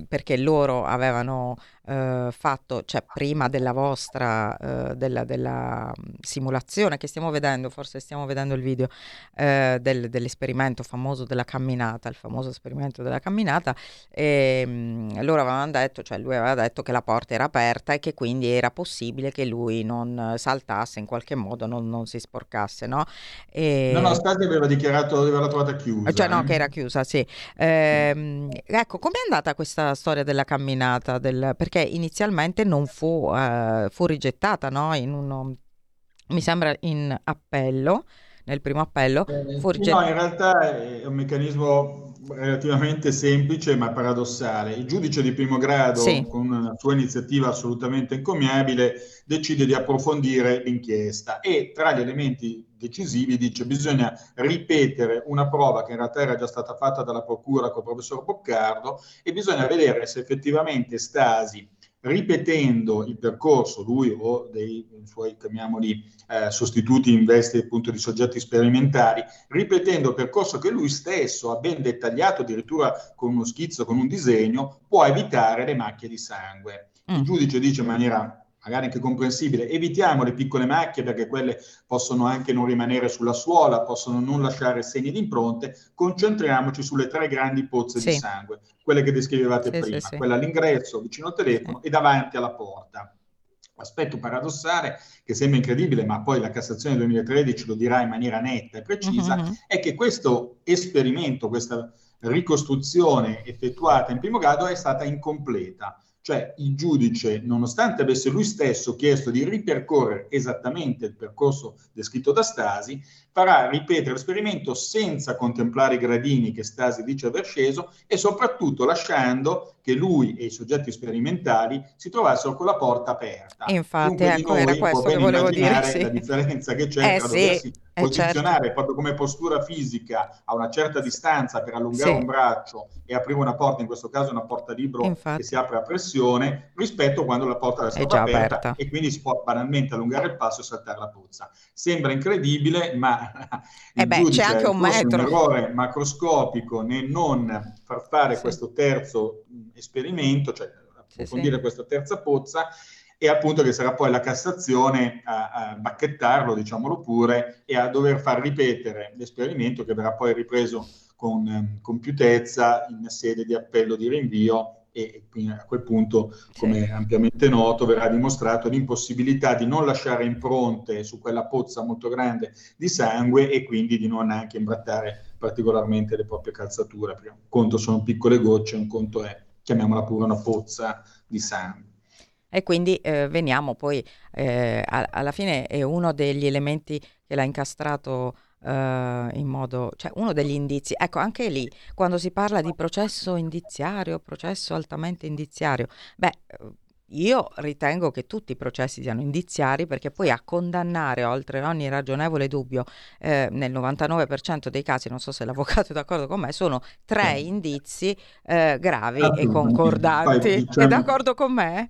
Speaker 5: perché loro avevano eh, fatto, cioè prima della vostra, eh, della, della, simulazione che stiamo vedendo, forse stiamo vedendo il video eh, del, dell'esperimento famoso della camminata, il famoso esperimento della camminata, e, mh, loro avevano detto, cioè lui aveva detto che la porta era aperta e che quindi era possibile che lui non saltasse in qualche modo, non, non si sporcasse, no?
Speaker 7: E... No, no, Stasi aveva dichiarato di averla trovata chiusa.
Speaker 5: Cioè no, eh. che era chiusa, sì. Ehm, ecco, com'è andata questa storia della camminata? Del... Perché inizialmente non fu, uh, fu rigettata, no? In uno, mi sembra in appello, nel primo appello.
Speaker 7: Eh, rigettata. No, in realtà è un meccanismo relativamente semplice ma paradossale. Il giudice di primo grado, sì. con una sua iniziativa assolutamente encomiabile, decide di approfondire l'inchiesta e tra gli elementi decisivi dice bisogna ripetere una prova che in realtà era già stata fatta dalla procura col professor Boccardo e bisogna vedere se effettivamente Stasi ripetendo il percorso, lui o dei suoi, chiamiamoli, eh, sostituti in veste appunto di soggetti sperimentali, ripetendo il percorso che lui stesso ha ben dettagliato, addirittura con uno schizzo, con un disegno, può evitare le macchie di sangue. Il mm. giudice dice in maniera magari anche comprensibile, evitiamo le piccole macchie perché quelle possono anche non rimanere sulla suola, possono non lasciare segni di impronte, concentriamoci sulle tre grandi pozze sì. di sangue, quelle che descrivevate sì, prima, sì, quella all'ingresso, vicino al telefono e davanti alla porta. L'aspetto paradossale, che sembra incredibile, ma poi la Cassazione del 2013 lo dirà in maniera netta e precisa, mm-hmm. è che questo esperimento, questa ricostruzione effettuata in primo grado è stata incompleta Cioè il giudice, nonostante avesse lui stesso chiesto di ripercorrere esattamente il percorso descritto da Stasi, farà ripetere l'esperimento senza contemplare i gradini che Stasi dice aver sceso e soprattutto lasciando che lui e i soggetti sperimentali si trovassero con la porta aperta.
Speaker 5: Infatti, ecco, era questo che volevo dire. Sì.
Speaker 7: La differenza che c'è
Speaker 5: eh,
Speaker 7: tra
Speaker 5: sì,
Speaker 7: doversi
Speaker 5: eh,
Speaker 7: posizionare
Speaker 5: certo.
Speaker 7: proprio come postura fisica a una certa distanza per allungare
Speaker 5: Sì.
Speaker 7: un braccio e aprire una porta, in questo caso una porta libro
Speaker 5: Infatti.
Speaker 7: che si apre a pressione, rispetto a quando la porta essere
Speaker 5: già
Speaker 7: aperta,
Speaker 5: aperta.
Speaker 7: e quindi si può banalmente allungare il passo e saltare la pozza. Sembra incredibile, ma
Speaker 5: Eh beh, c'è anche un metro.
Speaker 7: un errore macroscopico nel non far fare
Speaker 5: Sì.
Speaker 7: questo terzo esperimento, cioè approfondire
Speaker 5: sì.
Speaker 7: questa terza pozza, e appunto che sarà poi la Cassazione a, a bacchettarlo, diciamolo pure, e a dover far ripetere l'esperimento che verrà poi ripreso con ehm, compiutezza in sede di appello di rinvio e, quindi a quel punto, come è ampiamente noto, verrà dimostrato l'impossibilità di non lasciare impronte su quella pozza molto grande di sangue e quindi di non anche imbrattare particolarmente le proprie calzature, perché un conto sono piccole gocce, un conto è, chiamiamola pure, una pozza di sangue.
Speaker 5: E quindi eh, veniamo poi, eh, a- alla fine è uno degli elementi che l'ha incastrato eh, in modo, cioè uno degli indizi. Ecco, anche lì, quando si parla di processo indiziario, processo altamente indiziario, beh, eh, io ritengo che tutti i processi siano indiziari perché poi a condannare oltre ogni ragionevole dubbio, eh, nel 99% dei casi, non so se l'avvocato è d'accordo con me, sono tre indizi eh, gravi e concordanti. È
Speaker 7: diciamo-
Speaker 5: d'accordo con me?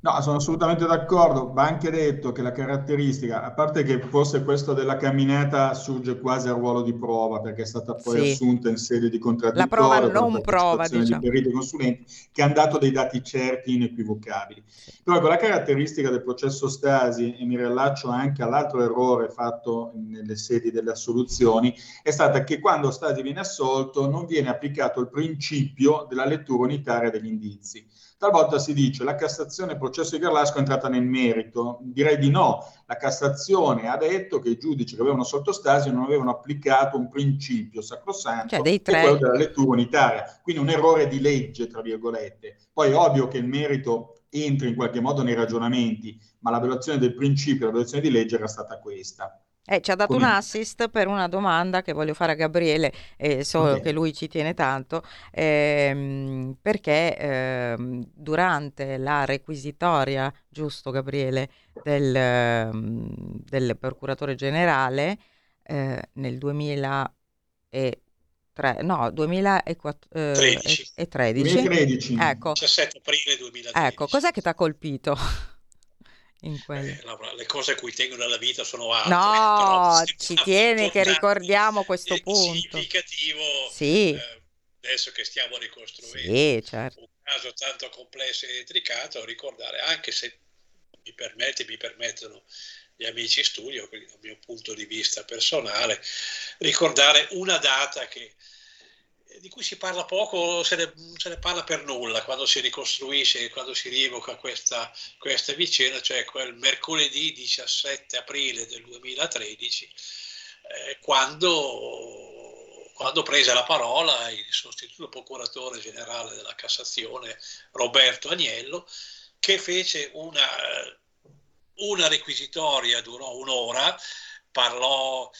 Speaker 7: No, sono assolutamente d'accordo. Va anche detto che la caratteristica, a parte che forse questo della camminata surge quasi a ruolo di prova, perché è stata poi
Speaker 5: Sì.
Speaker 7: assunta in sede di contraddittorio.
Speaker 5: La prova non prova, diciamo.
Speaker 7: di periti consulenti, che hanno dato dei dati certi, inequivocabili. Però ecco, la caratteristica del processo Stasi, e mi riallaccio anche all'altro errore fatto nelle sedi delle assoluzioni, è stata che quando Stasi viene assolto non viene applicato il principio della lettura unitaria degli indizi. Talvolta si dice la Cassazione il processo di Garlasco è entrata nel merito. Direi di no. La Cassazione ha detto che i giudici che avevano assolto Stasi non avevano applicato un principio sacrosanto,
Speaker 5: Cioè, dei
Speaker 7: che è
Speaker 5: tre-
Speaker 7: quello della lettura unitaria. Quindi un errore di legge, tra virgolette. Poi è ovvio che il merito entri in qualche modo nei ragionamenti, ma la violazione del principio, la violazione di legge era stata questa.
Speaker 5: Eh, ci ha dato
Speaker 7: Come-
Speaker 5: un assist per una domanda che voglio fare a Gabriele, e so
Speaker 7: Ok.
Speaker 5: che lui ci tiene tanto, ehm, perché ehm, durante la requisitoria, giusto Gabriele, del, ehm, del procuratore generale eh, nel 2003, no, 2013,
Speaker 7: 2013.
Speaker 5: ecco,
Speaker 6: 17 aprile 2013.
Speaker 5: ecco, cos'è che ti ha colpito in quel...
Speaker 6: Eh, Laura, le cose a cui tengo nella vita sono altre.
Speaker 5: No, ci tieni che ricordiamo questo punto.
Speaker 6: significativo
Speaker 5: Sì,
Speaker 6: eh, adesso che stiamo ricostruendo
Speaker 5: sì, certo.
Speaker 6: un caso tanto complesso e intricato, ricordare anche se mi permette, mi permettono gli amici studio, quindi dal mio punto di vista personale, ricordare una data che, di cui si parla poco, se ne, se ne parla per nulla quando si ricostruisce, quando si rievoca questa, questa vicenda, cioè quel mercoledì 17 aprile del 2013, eh, quando, quando prese la parola il sostituto procuratore generale della Cassazione Roberto Agnello, che fece una, una requisitoria, durò un'ora, parlò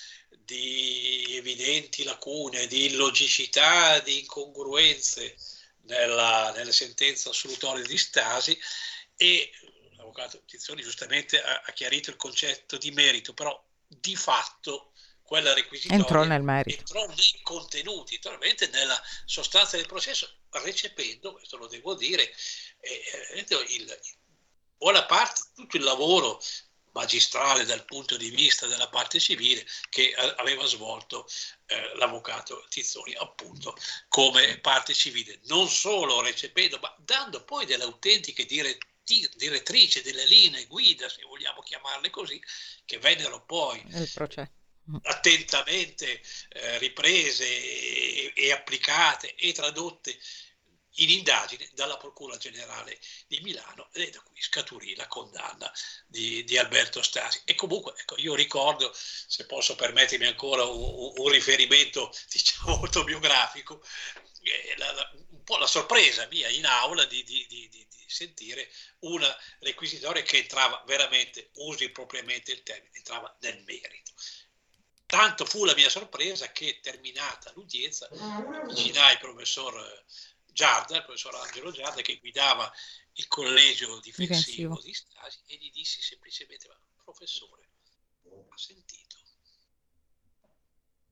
Speaker 6: di evidenti lacune, di illogicità, di incongruenze nella, nelle sentenze assolutorie di Stasi e l'avvocato Tizzoni giustamente ha, ha chiarito il concetto di merito, però di fatto quella requisitoria
Speaker 5: Entrò nel merito.
Speaker 6: entrò nei contenuti, naturalmente nella sostanza del processo, recependo, questo lo devo dire, eh, il, buona parte, tutto il lavoro magistrale dal punto di vista della parte civile che aveva svolto eh, l'avvocato Tizzoni appunto come parte civile, non solo recependo, ma dando poi delle autentiche diretti, direttrici, delle linee guida, se vogliamo chiamarle così, che vennero poi attentamente eh, riprese e, e applicate e tradotte in indagine dalla Procura Generale di Milano e da qui scaturì la condanna di, di Alberto Stasi. E comunque ecco, io ricordo, se posso permettermi ancora un, un riferimento (laughs) diciamo autobiografico, eh, la, la, un po' la sorpresa mia in aula di, di, di, sentire una requisitoria che entrava veramente, usi propriamente il termine, entrava nel merito. Tanto fu la mia sorpresa che terminata l'udienza avvicinai il professor Giarda, il professor Angelo Giarda che guidava il collegio difensivo, difensivo. di Stasi e gli dissi semplicemente, professore, ha sentito.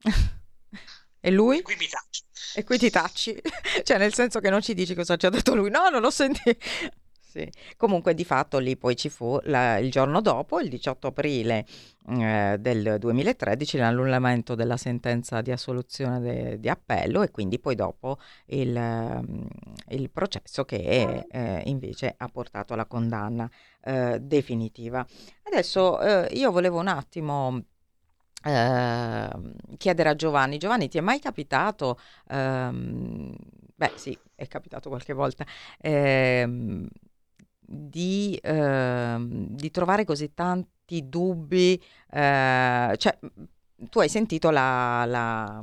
Speaker 6: (laughs)
Speaker 5: e lui?
Speaker 6: E qui mi tacci.
Speaker 5: E qui ti tacci, (laughs) cioè nel senso che non ci dici cosa ci ha detto lui, no, non l'ho sentito. Sì. Comunque di fatto lì poi ci fu la, il giorno dopo, il 18 aprile eh, del 2013, l'annullamento della sentenza di assoluzione de, di appello e quindi poi dopo il, mm, il processo che eh, invece ha portato alla condanna eh, definitiva. Adesso eh, io volevo un attimo eh, chiedere a Giovanni, Giovanni ti è mai capitato, ehm, beh sì, è capitato qualche volta, ehm, di, eh, di, trovare così tanti dubbi, eh, cioè tu hai sentito la, la,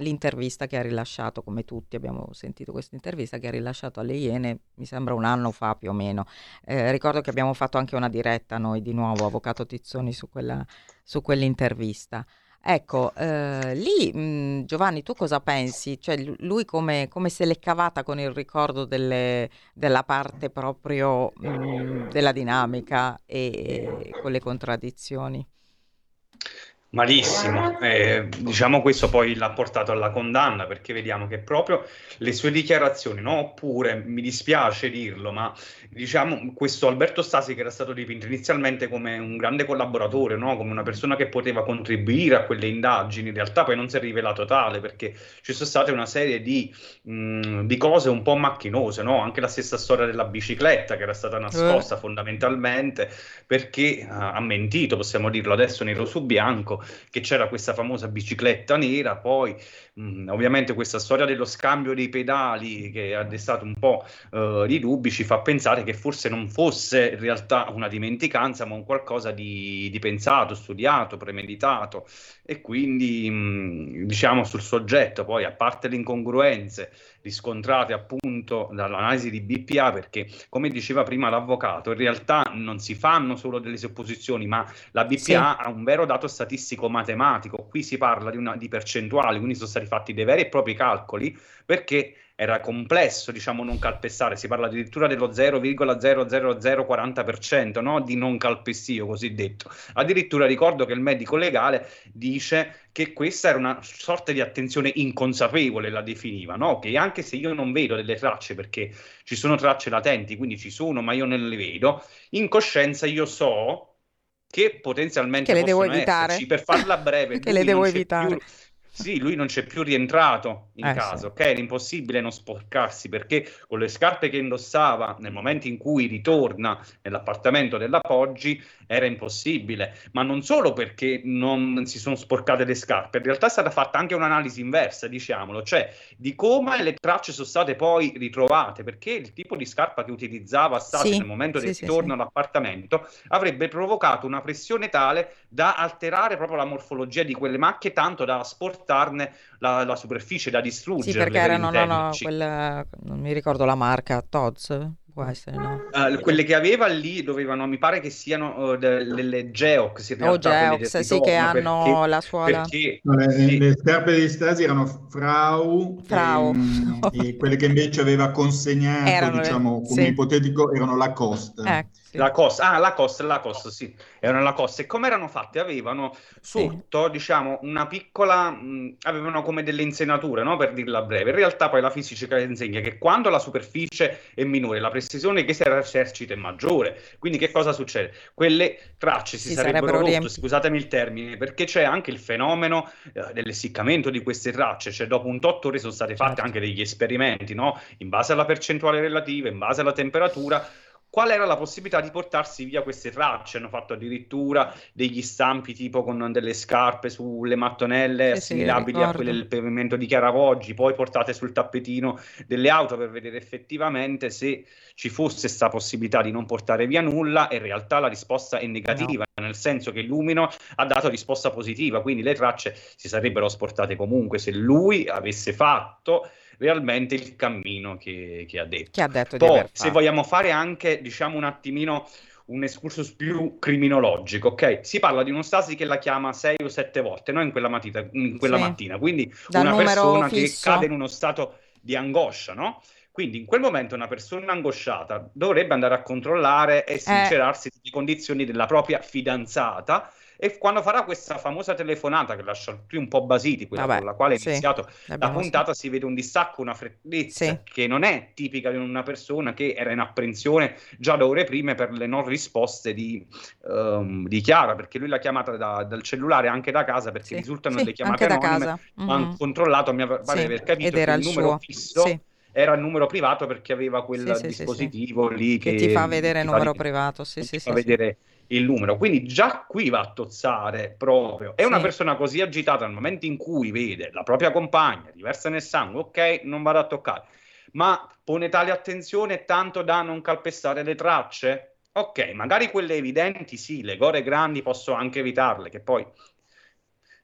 Speaker 5: l'intervista che ha rilasciato, come tutti abbiamo sentito questa intervista che ha rilasciato alle Iene, mi sembra un anno fa più o meno. Eh, ricordo che abbiamo fatto anche una diretta noi di nuovo, Avvocato Tizzoni, su, quella, su quell'intervista. Ecco, eh, lì mh, Giovanni, tu cosa pensi? Cioè, lui come, come se l'è cavata con il ricordo delle, della parte proprio mh, della dinamica e, e con le contraddizioni?
Speaker 8: Malissimo, eh, diciamo questo poi l'ha portato alla condanna perché vediamo che proprio le sue dichiarazioni, no? oppure mi dispiace dirlo, ma diciamo questo Alberto Stasi che era stato dipinto inizialmente come un grande collaboratore, no? come una persona che poteva contribuire a quelle indagini, in realtà poi non si è rivelato tale perché ci sono state una serie di, mh, di cose un po' macchinose, no? anche la stessa storia della bicicletta che era stata nascosta eh. fondamentalmente perché uh, ha mentito, possiamo dirlo adesso nero su bianco che c'era questa famosa bicicletta nera, poi mh, mm, ovviamente questa storia dello scambio dei pedali che ha destato un po' uh, di dubbi ci fa pensare che forse non fosse in realtà una dimenticanza, ma un qualcosa di, di pensato, studiato, premeditato e quindi mh, mm, diciamo sul soggetto poi a parte le incongruenze riscontrate appunto dall'analisi di BPA perché come diceva prima l'avvocato in realtà non si fanno solo delle supposizioni ma la BPA sì. ha un vero dato statistico matematico qui si parla di, una, di percentuali quindi sono stati fatti dei veri e propri calcoli perché era complesso, diciamo, non calpestare, si parla addirittura dello 0,00040% no? di non calpestio cosiddetto. Addirittura ricordo che il medico legale dice che questa era una sorta di attenzione inconsapevole, la definiva, no? che anche se io non vedo delle tracce, perché ci sono tracce latenti, quindi ci sono, ma io non le vedo, in coscienza io so che potenzialmente
Speaker 5: che le devo evitare.
Speaker 8: Esserci. per farla breve (laughs)
Speaker 5: che le devo evitare più,
Speaker 8: sì, lui non c'è più rientrato in eh, casa, sì. ok? Era impossibile non sporcarsi perché con le scarpe che indossava nel momento in cui ritorna nell'appartamento della Poggi era impossibile, ma non solo perché non si sono sporcate le scarpe, in realtà è stata fatta anche un'analisi inversa, diciamolo, cioè di come le tracce sono state poi ritrovate, perché il tipo di scarpa che utilizzava Stasi sì, nel momento sì, del ritorno all'appartamento avrebbe provocato una pressione tale da alterare proprio la morfologia di quelle macchie tanto da sporcare spostarne la, la superficie, da distruggere.
Speaker 5: Sì, perché erano, no, no, quella, non mi ricordo la marca, Tod's, può essere, no?
Speaker 8: Uh, quelle che aveva lì dovevano, mi pare che siano uh, delle Geox realtà.
Speaker 5: Oh, Geox, sì, che hanno perché, la suola.
Speaker 7: Perché, no, le, sì. le, scarpe di Stasi erano Frau,
Speaker 5: Frau.
Speaker 7: E, e (laughs) quelle che invece aveva consegnato, erano diciamo, le... come sì. ipotetico, erano Lacoste.
Speaker 5: Eh,
Speaker 8: sì. La Costa, ah, la Costa, la Costa, sì, erano la Costa. E come erano fatte? Avevano sotto, sì. diciamo, una piccola, mh, avevano come delle insenature, no? Per dirla breve. In realtà poi la fisica insegna che quando la superficie è minore, la precisione che si esercita è maggiore. Quindi che cosa succede? Quelle tracce si, si sarebbero, sarebbero rotte, scusatemi il termine, perché c'è anche il fenomeno eh, dell'essiccamento di queste tracce, cioè dopo un tot ore sono state fatte certo. anche degli esperimenti, no? In base alla percentuale relativa, in base alla temperatura, qual era la possibilità di portarsi via queste tracce. Hanno fatto addirittura degli stampi tipo con delle scarpe sulle mattonelle sì, assimilabili sì, a quelle del pavimento di Chiaravoggi, poi portate sul tappetino delle auto per vedere effettivamente se ci fosse questa possibilità di non portare via nulla. E in realtà la risposta è negativa, no. nel senso che Lumino ha dato risposta positiva, quindi le tracce si sarebbero sportate comunque se lui avesse fatto realmente il cammino che, che ha detto.
Speaker 5: Che ha detto
Speaker 8: Poi, se vogliamo fare anche, diciamo, un attimino un excursus più criminologico, ok? Si parla di uno Stasi che la chiama sei o sette volte, no? In quella, matita, in quella sì. mattina, quindi
Speaker 5: Dal
Speaker 8: una persona
Speaker 5: fisso.
Speaker 8: che cade in uno stato di angoscia, no? Quindi in quel momento una persona angosciata dovrebbe andare a controllare e sincerarsi eh. di condizioni della propria fidanzata e quando farà questa famosa telefonata che lascia tutti un po' basiti, quella Vabbè, con la quale è sì, iniziato la puntata, si vede un distacco, una freddezza sì. che non è tipica di una persona che era in apprensione già da ore prima per le non risposte di, um, di Chiara, perché lui l'ha chiamata da, dal cellulare anche da casa perché sì, risultano delle chiamate anonime,
Speaker 5: casa.
Speaker 8: ma mm-hmm. controllato, mi pare sì, aver capito che il, il numero suo. fisso era il numero privato perché aveva quel sì, dispositivo sì, sì. lì che,
Speaker 5: che, ti fa vedere il numero privato, sì, sì,
Speaker 8: fa vedere il numero. Quindi già qui va a tozzare proprio. È una persona così agitata nel momento in cui vede la propria compagna diversa nel sangue, ok, non vado a toccare. Ma pone tale attenzione tanto da non calpestare le tracce? Ok, magari quelle evidenti sì, le gore grandi posso anche evitarle, che poi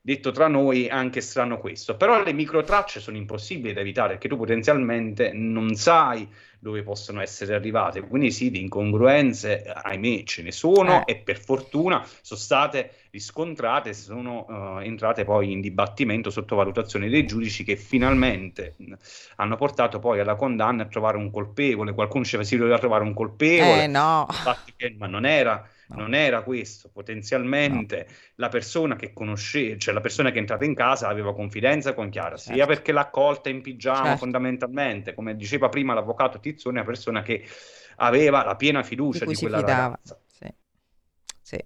Speaker 8: detto tra noi, è anche strano questo. Però le microtracce sono impossibili da evitare perché tu potenzialmente non sai dove possono essere arrivate. Quindi sì, di incongruenze, ahimè, ce ne sono eh. e per fortuna sono state riscontrate, sono uh, entrate poi in dibattimento sotto valutazione dei giudici che finalmente mh, hanno portato poi alla condanna a trovare un colpevole. Qualcuno diceva si doveva trovare un colpevole,
Speaker 5: eh, no.
Speaker 8: ma non era No. Non era questo, potenzialmente no. la persona che conosceva, cioè la persona che è entrata in casa aveva confidenza con Chiara, certo. sia perché l'ha accolta in pigiama certo. fondamentalmente, come diceva prima l'avvocato Tizzoni, una persona che aveva la piena fiducia di, di quella ragazza.
Speaker 5: Sì.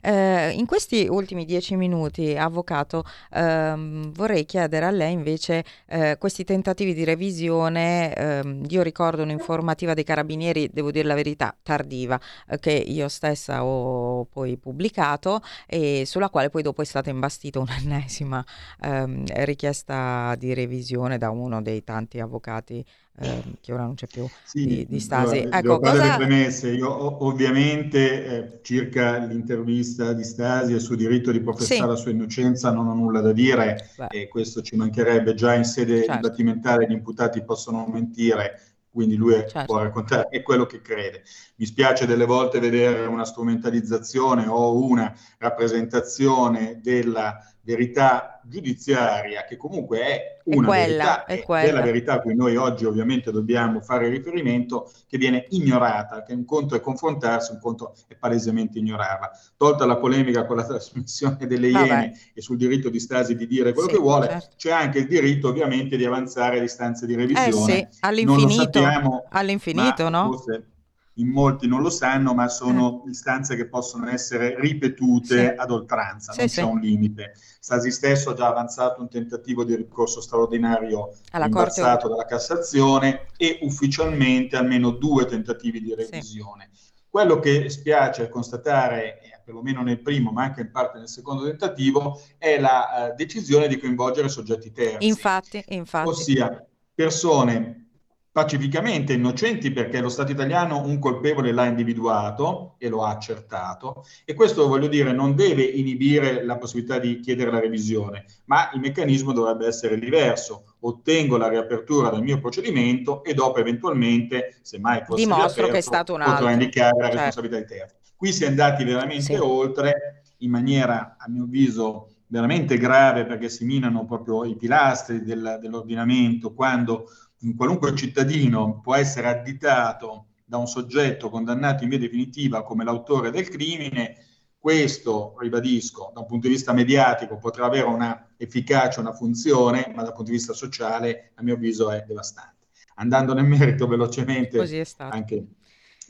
Speaker 5: Eh, in questi ultimi dieci minuti, avvocato, ehm, vorrei chiedere a lei invece eh, questi tentativi di revisione. Ehm, io ricordo un'informativa dei carabinieri, devo dire la verità, tardiva, eh, che io stessa ho poi pubblicato e sulla quale poi dopo è stata imbastita un'ennesima ehm, richiesta di revisione da uno dei tanti avvocati eh, che ora non c'è più sì, di, di Stasi.
Speaker 7: Allora, ecco, cosa... premesse. Io ovviamente eh, circa l'intervista di Stasi e il suo diritto di professare sì. la sua innocenza non ho nulla da dire Beh. e questo ci mancherebbe. Già in sede certo. dibattimentale gli imputati possono mentire, quindi lui certo. può raccontare, è quello che crede. Mi spiace delle volte vedere una strumentalizzazione o una rappresentazione della verità giudiziaria, che comunque è una
Speaker 5: è
Speaker 7: quella,
Speaker 5: verità, è, quella.
Speaker 7: è la verità a cui noi oggi ovviamente dobbiamo fare riferimento, che viene ignorata, che un conto è confrontarsi, un conto è palesemente ignorarla. Tolta la polemica con la trasmissione delle Iene e sul diritto di Stasi di dire quello sì, che vuole, certo. c'è anche il diritto ovviamente di avanzare a distanze di revisione.
Speaker 5: Eh sì, all'infinito, sappiamo, all'infinito no?
Speaker 7: Forse in molti non lo sanno, ma sono eh. istanze che possono essere ripetute sì. ad oltranza, sì, non c'è un limite. Stasi stesso ha già avanzato un tentativo di ricorso straordinario Alla imbalzato dalla Cassazione e ufficialmente almeno due tentativi di revisione. Quello che spiace constatare, eh, perlomeno nel primo, ma anche in parte nel secondo tentativo, è la uh, decisione di coinvolgere soggetti terzi.
Speaker 5: Infatti, infatti.
Speaker 7: Ossia persone pacificamente innocenti perché lo Stato italiano un colpevole l'ha individuato e lo ha accertato e questo voglio dire non deve inibire la possibilità di chiedere la revisione, ma il meccanismo dovrebbe essere diverso. Ottengo la riapertura del mio procedimento e dopo eventualmente, se mai fosse
Speaker 5: Dimostro
Speaker 7: riaperto,
Speaker 5: che è stato un
Speaker 7: altro.
Speaker 5: potrò
Speaker 7: indicare la certo. responsabilità di terzi. Qui si è andati veramente sì. oltre in maniera, a mio avviso, veramente grave perché si minano proprio i pilastri del, dell'ordinamento quando qualunque cittadino può essere additato da un soggetto condannato in via definitiva come l'autore del crimine, questo, ribadisco, da un punto di vista mediatico potrà avere una efficacia, una funzione, ma dal punto di vista sociale, a mio avviso, è devastante. Andando nel merito velocemente, anche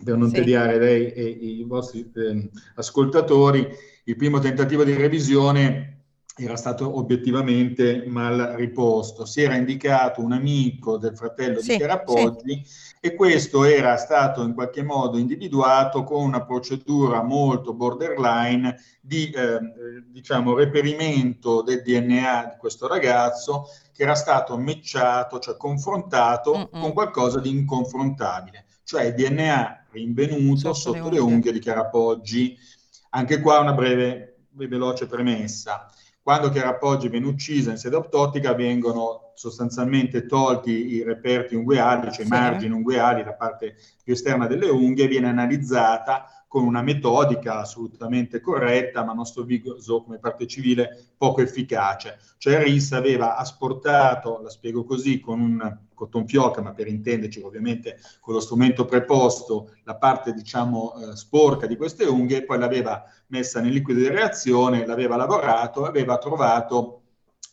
Speaker 7: per non sì. tediare lei e i vostri eh, ascoltatori, il primo tentativo di revisione era stato obiettivamente mal riposto. Si era indicato un amico del fratello sì, di Chiarapoggi sì. e questo era stato in qualche modo individuato con una procedura molto borderline di eh, diciamo, reperimento del DNA di questo ragazzo che era stato matchato, cioè confrontato Mm-mm. con qualcosa di inconfrontabile, cioè DNA rinvenuto sotto, sotto le unghie di Chiarapoggi. Anche qua una breve e veloce premessa quando Chiara Poggi viene uccisa in sede autoptica vengono sostanzialmente tolti i reperti ungueali, cioè i
Speaker 5: Sì.
Speaker 7: margini ungueali, la parte più esterna delle unghie, viene analizzata con una metodica assolutamente corretta, ma a nostro avviso come parte civile poco efficace. Cioè RIS aveva asportato, la spiego così, con un cotton fioca, ma per intenderci ovviamente con lo strumento preposto, la parte diciamo eh, sporca di queste unghie, poi l'aveva messa nel liquido di reazione, l'aveva lavorato, aveva trovato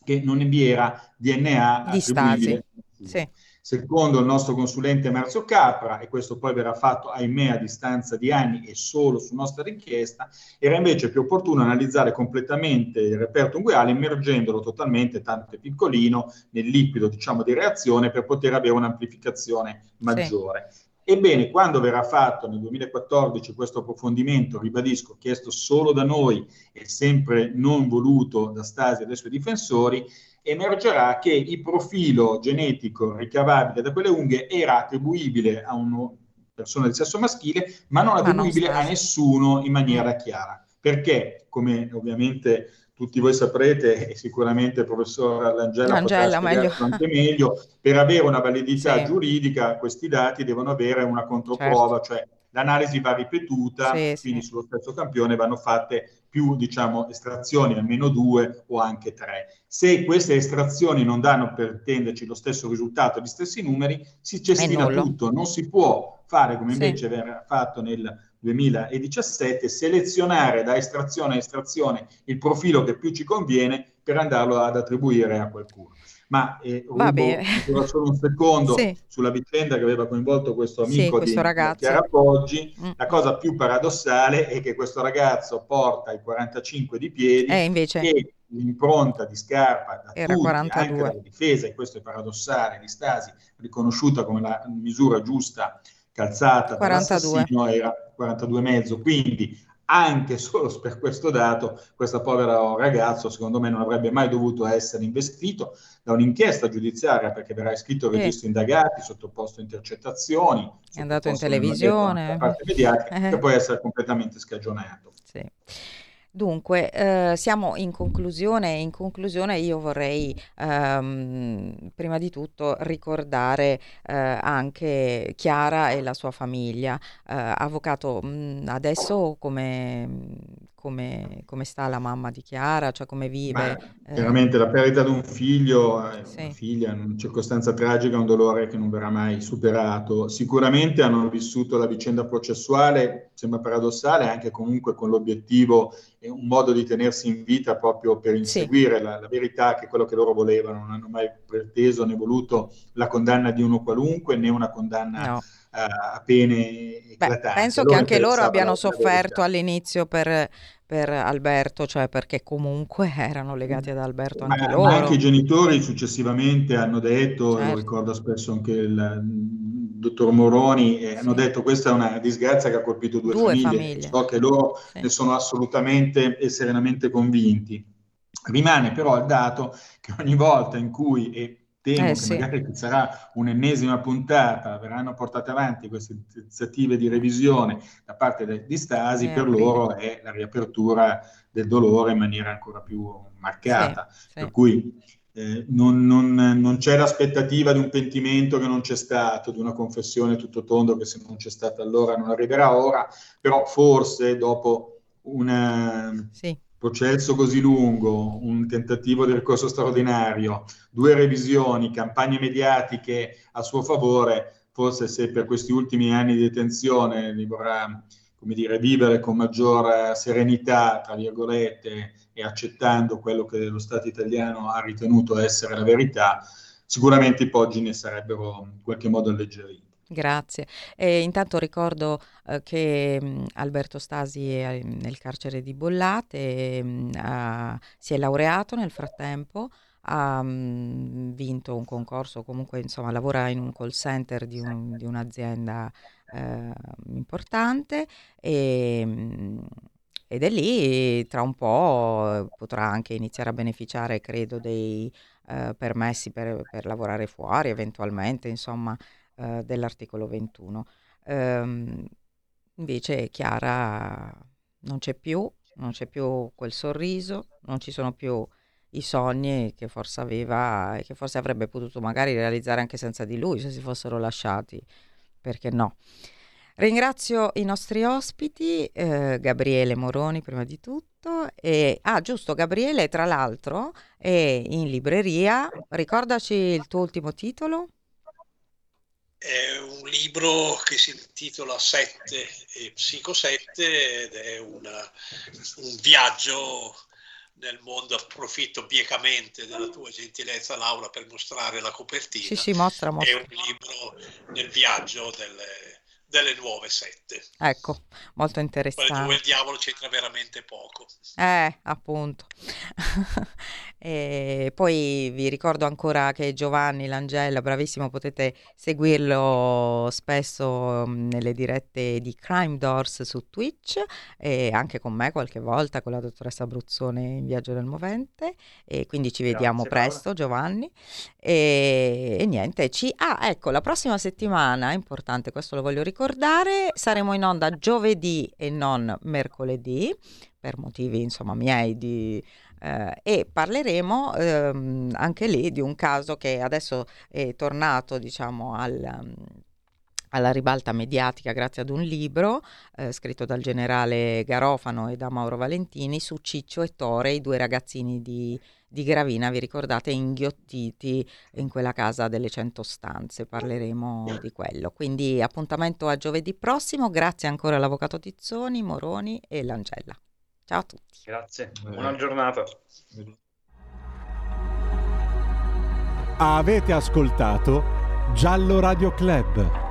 Speaker 7: che non vi era DNA
Speaker 5: Di
Speaker 7: attribuibile.
Speaker 5: Sì.
Speaker 7: Secondo il nostro consulente Marzio Capra, e questo poi verrà fatto ahimè a distanza di anni e solo su nostra richiesta, era invece più opportuno analizzare completamente il reperto ungueale immergendolo totalmente, tanto è piccolino, nel liquido diciamo di reazione per poter avere un'amplificazione maggiore. Ebbene, quando verrà fatto nel 2014 questo approfondimento, ribadisco, chiesto solo da noi e sempre non voluto da Stasi e dai suoi difensori, emergerà che il profilo genetico ricavabile da quelle unghie era attribuibile a una persona del sesso maschile, ma non
Speaker 5: Ma non
Speaker 7: attribuibile a nessuno in maniera chiara. Perché, come ovviamente tutti voi saprete, e sicuramente il professor Langella,
Speaker 5: Langella,
Speaker 7: potrà
Speaker 5: meglio.
Speaker 7: anche meglio, per avere una validità
Speaker 5: Sì.
Speaker 7: giuridica questi dati devono avere una controprova, cioè l'analisi va ripetuta,
Speaker 5: Sì,
Speaker 7: quindi sullo stesso campione vanno fatte più diciamo estrazioni, almeno due o anche tre. Se queste estrazioni non danno per intenderci lo stesso risultato, gli stessi numeri, si cestina tutto, non si può fare come
Speaker 5: Sì.
Speaker 7: invece verrà fatto nel 2017, selezionare da estrazione a estrazione il profilo che più ci conviene per andarlo ad attribuire a qualcuno. Ma eh, rubo solo un secondo
Speaker 5: Sì.
Speaker 7: sulla vicenda che aveva coinvolto questo
Speaker 5: Sì,
Speaker 7: amico
Speaker 5: questo
Speaker 7: di
Speaker 5: ragazzo.
Speaker 7: Chiara Poggi.
Speaker 5: Mm.
Speaker 7: La cosa più paradossale è che questo ragazzo porta i 45 di piedi
Speaker 5: Eh, invece
Speaker 7: e l'impronta di scarpa da
Speaker 5: Era
Speaker 7: tutti,
Speaker 5: 42.
Speaker 7: anche dalla difesa, e questo è paradossale, di Stasi, riconosciuta come la misura giusta calzata
Speaker 5: 42.
Speaker 7: dall'assassino era 42,5, quindi anche solo per questo dato questo povero ragazzo secondo me non avrebbe mai dovuto essere investito da un'inchiesta giudiziaria perché verrà iscritto al registro indagati, sottoposto a intercettazioni,
Speaker 5: È andato in televisione.
Speaker 7: mediatica,
Speaker 5: Eh. (laughs)
Speaker 7: che può essere completamente scagionato.
Speaker 5: Sì. Dunque, eh, siamo in conclusione in conclusione io vorrei ehm, prima di tutto ricordare eh, anche Chiara e la sua famiglia. Eh, avvocato, mh, adesso come, come, come sta la mamma di Chiara, cioè come vive? Eh,
Speaker 7: chiaramente la perdita di un figlio, eh,
Speaker 5: Sì.
Speaker 7: una figlia, in una circostanza tragica, è un dolore che non verrà mai superato. Sicuramente hanno vissuto la vicenda processuale, sembra paradossale, anche comunque con l'obiettivo e un modo di tenersi in vita proprio per inseguire la, la verità, che è quello che loro volevano. Non hanno mai preteso né voluto la condanna di uno qualunque, né una condanna
Speaker 5: no.
Speaker 7: a pene
Speaker 5: Beh, penso
Speaker 7: A
Speaker 5: che
Speaker 7: loro
Speaker 5: anche loro abbiano sofferto all'inizio per, per Alberto, cioè perché comunque (laughs) erano legati ad Alberto
Speaker 7: Ma,
Speaker 5: anche
Speaker 7: ma
Speaker 5: loro.
Speaker 7: anche i genitori successivamente hanno detto,
Speaker 5: Certo.
Speaker 7: lo ricorda spesso anche il mm, dottor Moroni, eh, hanno
Speaker 5: Sì.
Speaker 7: detto questa è una disgrazia che ha colpito due,
Speaker 5: Due
Speaker 7: famiglie.
Speaker 5: famiglie.
Speaker 7: So che loro
Speaker 5: Sì.
Speaker 7: ne sono assolutamente e serenamente convinti. Rimane però il dato che ogni volta in cui, e temo
Speaker 5: Eh
Speaker 7: che
Speaker 5: sì.
Speaker 7: magari ci sarà un'ennesima puntata, verranno portate avanti queste iniziative di revisione da parte de- di Stasi,
Speaker 5: Eh,
Speaker 7: per
Speaker 5: aprile.
Speaker 7: loro è la riapertura del dolore in maniera ancora più marcata.
Speaker 5: Sì,
Speaker 7: Per
Speaker 5: sì.
Speaker 7: cui eh, non, non- non c'è l'aspettativa di un pentimento che non c'è stato, di una confessione tutto tondo che se non c'è stata allora non arriverà ora, però forse dopo un eh,
Speaker 5: Sì.
Speaker 7: Processo così lungo, un tentativo di ricorso straordinario, due revisioni, campagne mediatiche a suo favore, forse se per questi ultimi anni di detenzione li vorrà come dire, vivere con maggior eh, serenità, tra virgolette, e accettando quello che lo Stato italiano ha ritenuto essere la verità, sicuramente i poggi ne sarebbero in qualche modo alleggeriti.
Speaker 5: Grazie. E intanto ricordo eh, che mh, Alberto Stasi è nel carcere di Bollate, mh, ha- si è laureato nel frattempo, ha mh, vinto un concorso, comunque insomma lavora in un call center di, un- di un'azienda eh, importante e, ed è lì tra un po' potrà anche iniziare a beneficiare, credo, dei eh, permessi per, per lavorare fuori eventualmente, insomma eh, dell'articolo 21. Ehm, invece Chiara non c'è più, non c'è più quel sorriso, non ci sono più i sogni che forse aveva e che forse avrebbe potuto magari realizzare anche senza di lui se si fossero lasciati, perché no. Ringrazio i nostri ospiti, eh, Gabriele Moroni prima di tutto. E, ah, giusto, Gabriele, tra l'altro, è in libreria. Ricordaci il tuo ultimo titolo.
Speaker 6: È un libro che si intitola Sette e Psico 7 ed è una, un viaggio nel mondo. Approfitto biecamente della tua gentilezza, Laura, per mostrare la copertina.
Speaker 5: Sì, sì, mostra, mostra.
Speaker 6: È un libro nel viaggio delle delle nuove sette.
Speaker 5: Ecco, molto interessante.
Speaker 6: Dove il diavolo c'entra veramente poco.
Speaker 5: Eh, appunto. (laughs) e poi vi ricordo ancora che Giovanni Langella, bravissimo, potete seguirlo spesso mm, nelle dirette di Crime Doors su Twitch e anche con me qualche volta con la dottoressa Bruzzone in Viaggio del Movente e quindi ci vediamo Grazie, presto. Giovanni e, e niente, ci... ah ecco la prossima settimana, è importante questo lo voglio ricordare ricordare, saremo in onda giovedì e non mercoledì, per motivi insomma miei di, eh, e parleremo ehm, anche lì di un caso che adesso è tornato diciamo al alla ribalta mediatica grazie ad un libro eh, scritto dal generale Garofano e da Mauro Valentini su Ciccio e Tore, i due ragazzini di di Gravina, vi ricordate, inghiottiti in quella casa delle cento stanze, parleremo di quello. Quindi appuntamento a giovedì prossimo, grazie ancora all'Avvocato Tizzoni, Moroni e Langella. Ciao a tutti.
Speaker 8: Grazie, buona giornata.
Speaker 1: Avete ascoltato Giallo Radio Club.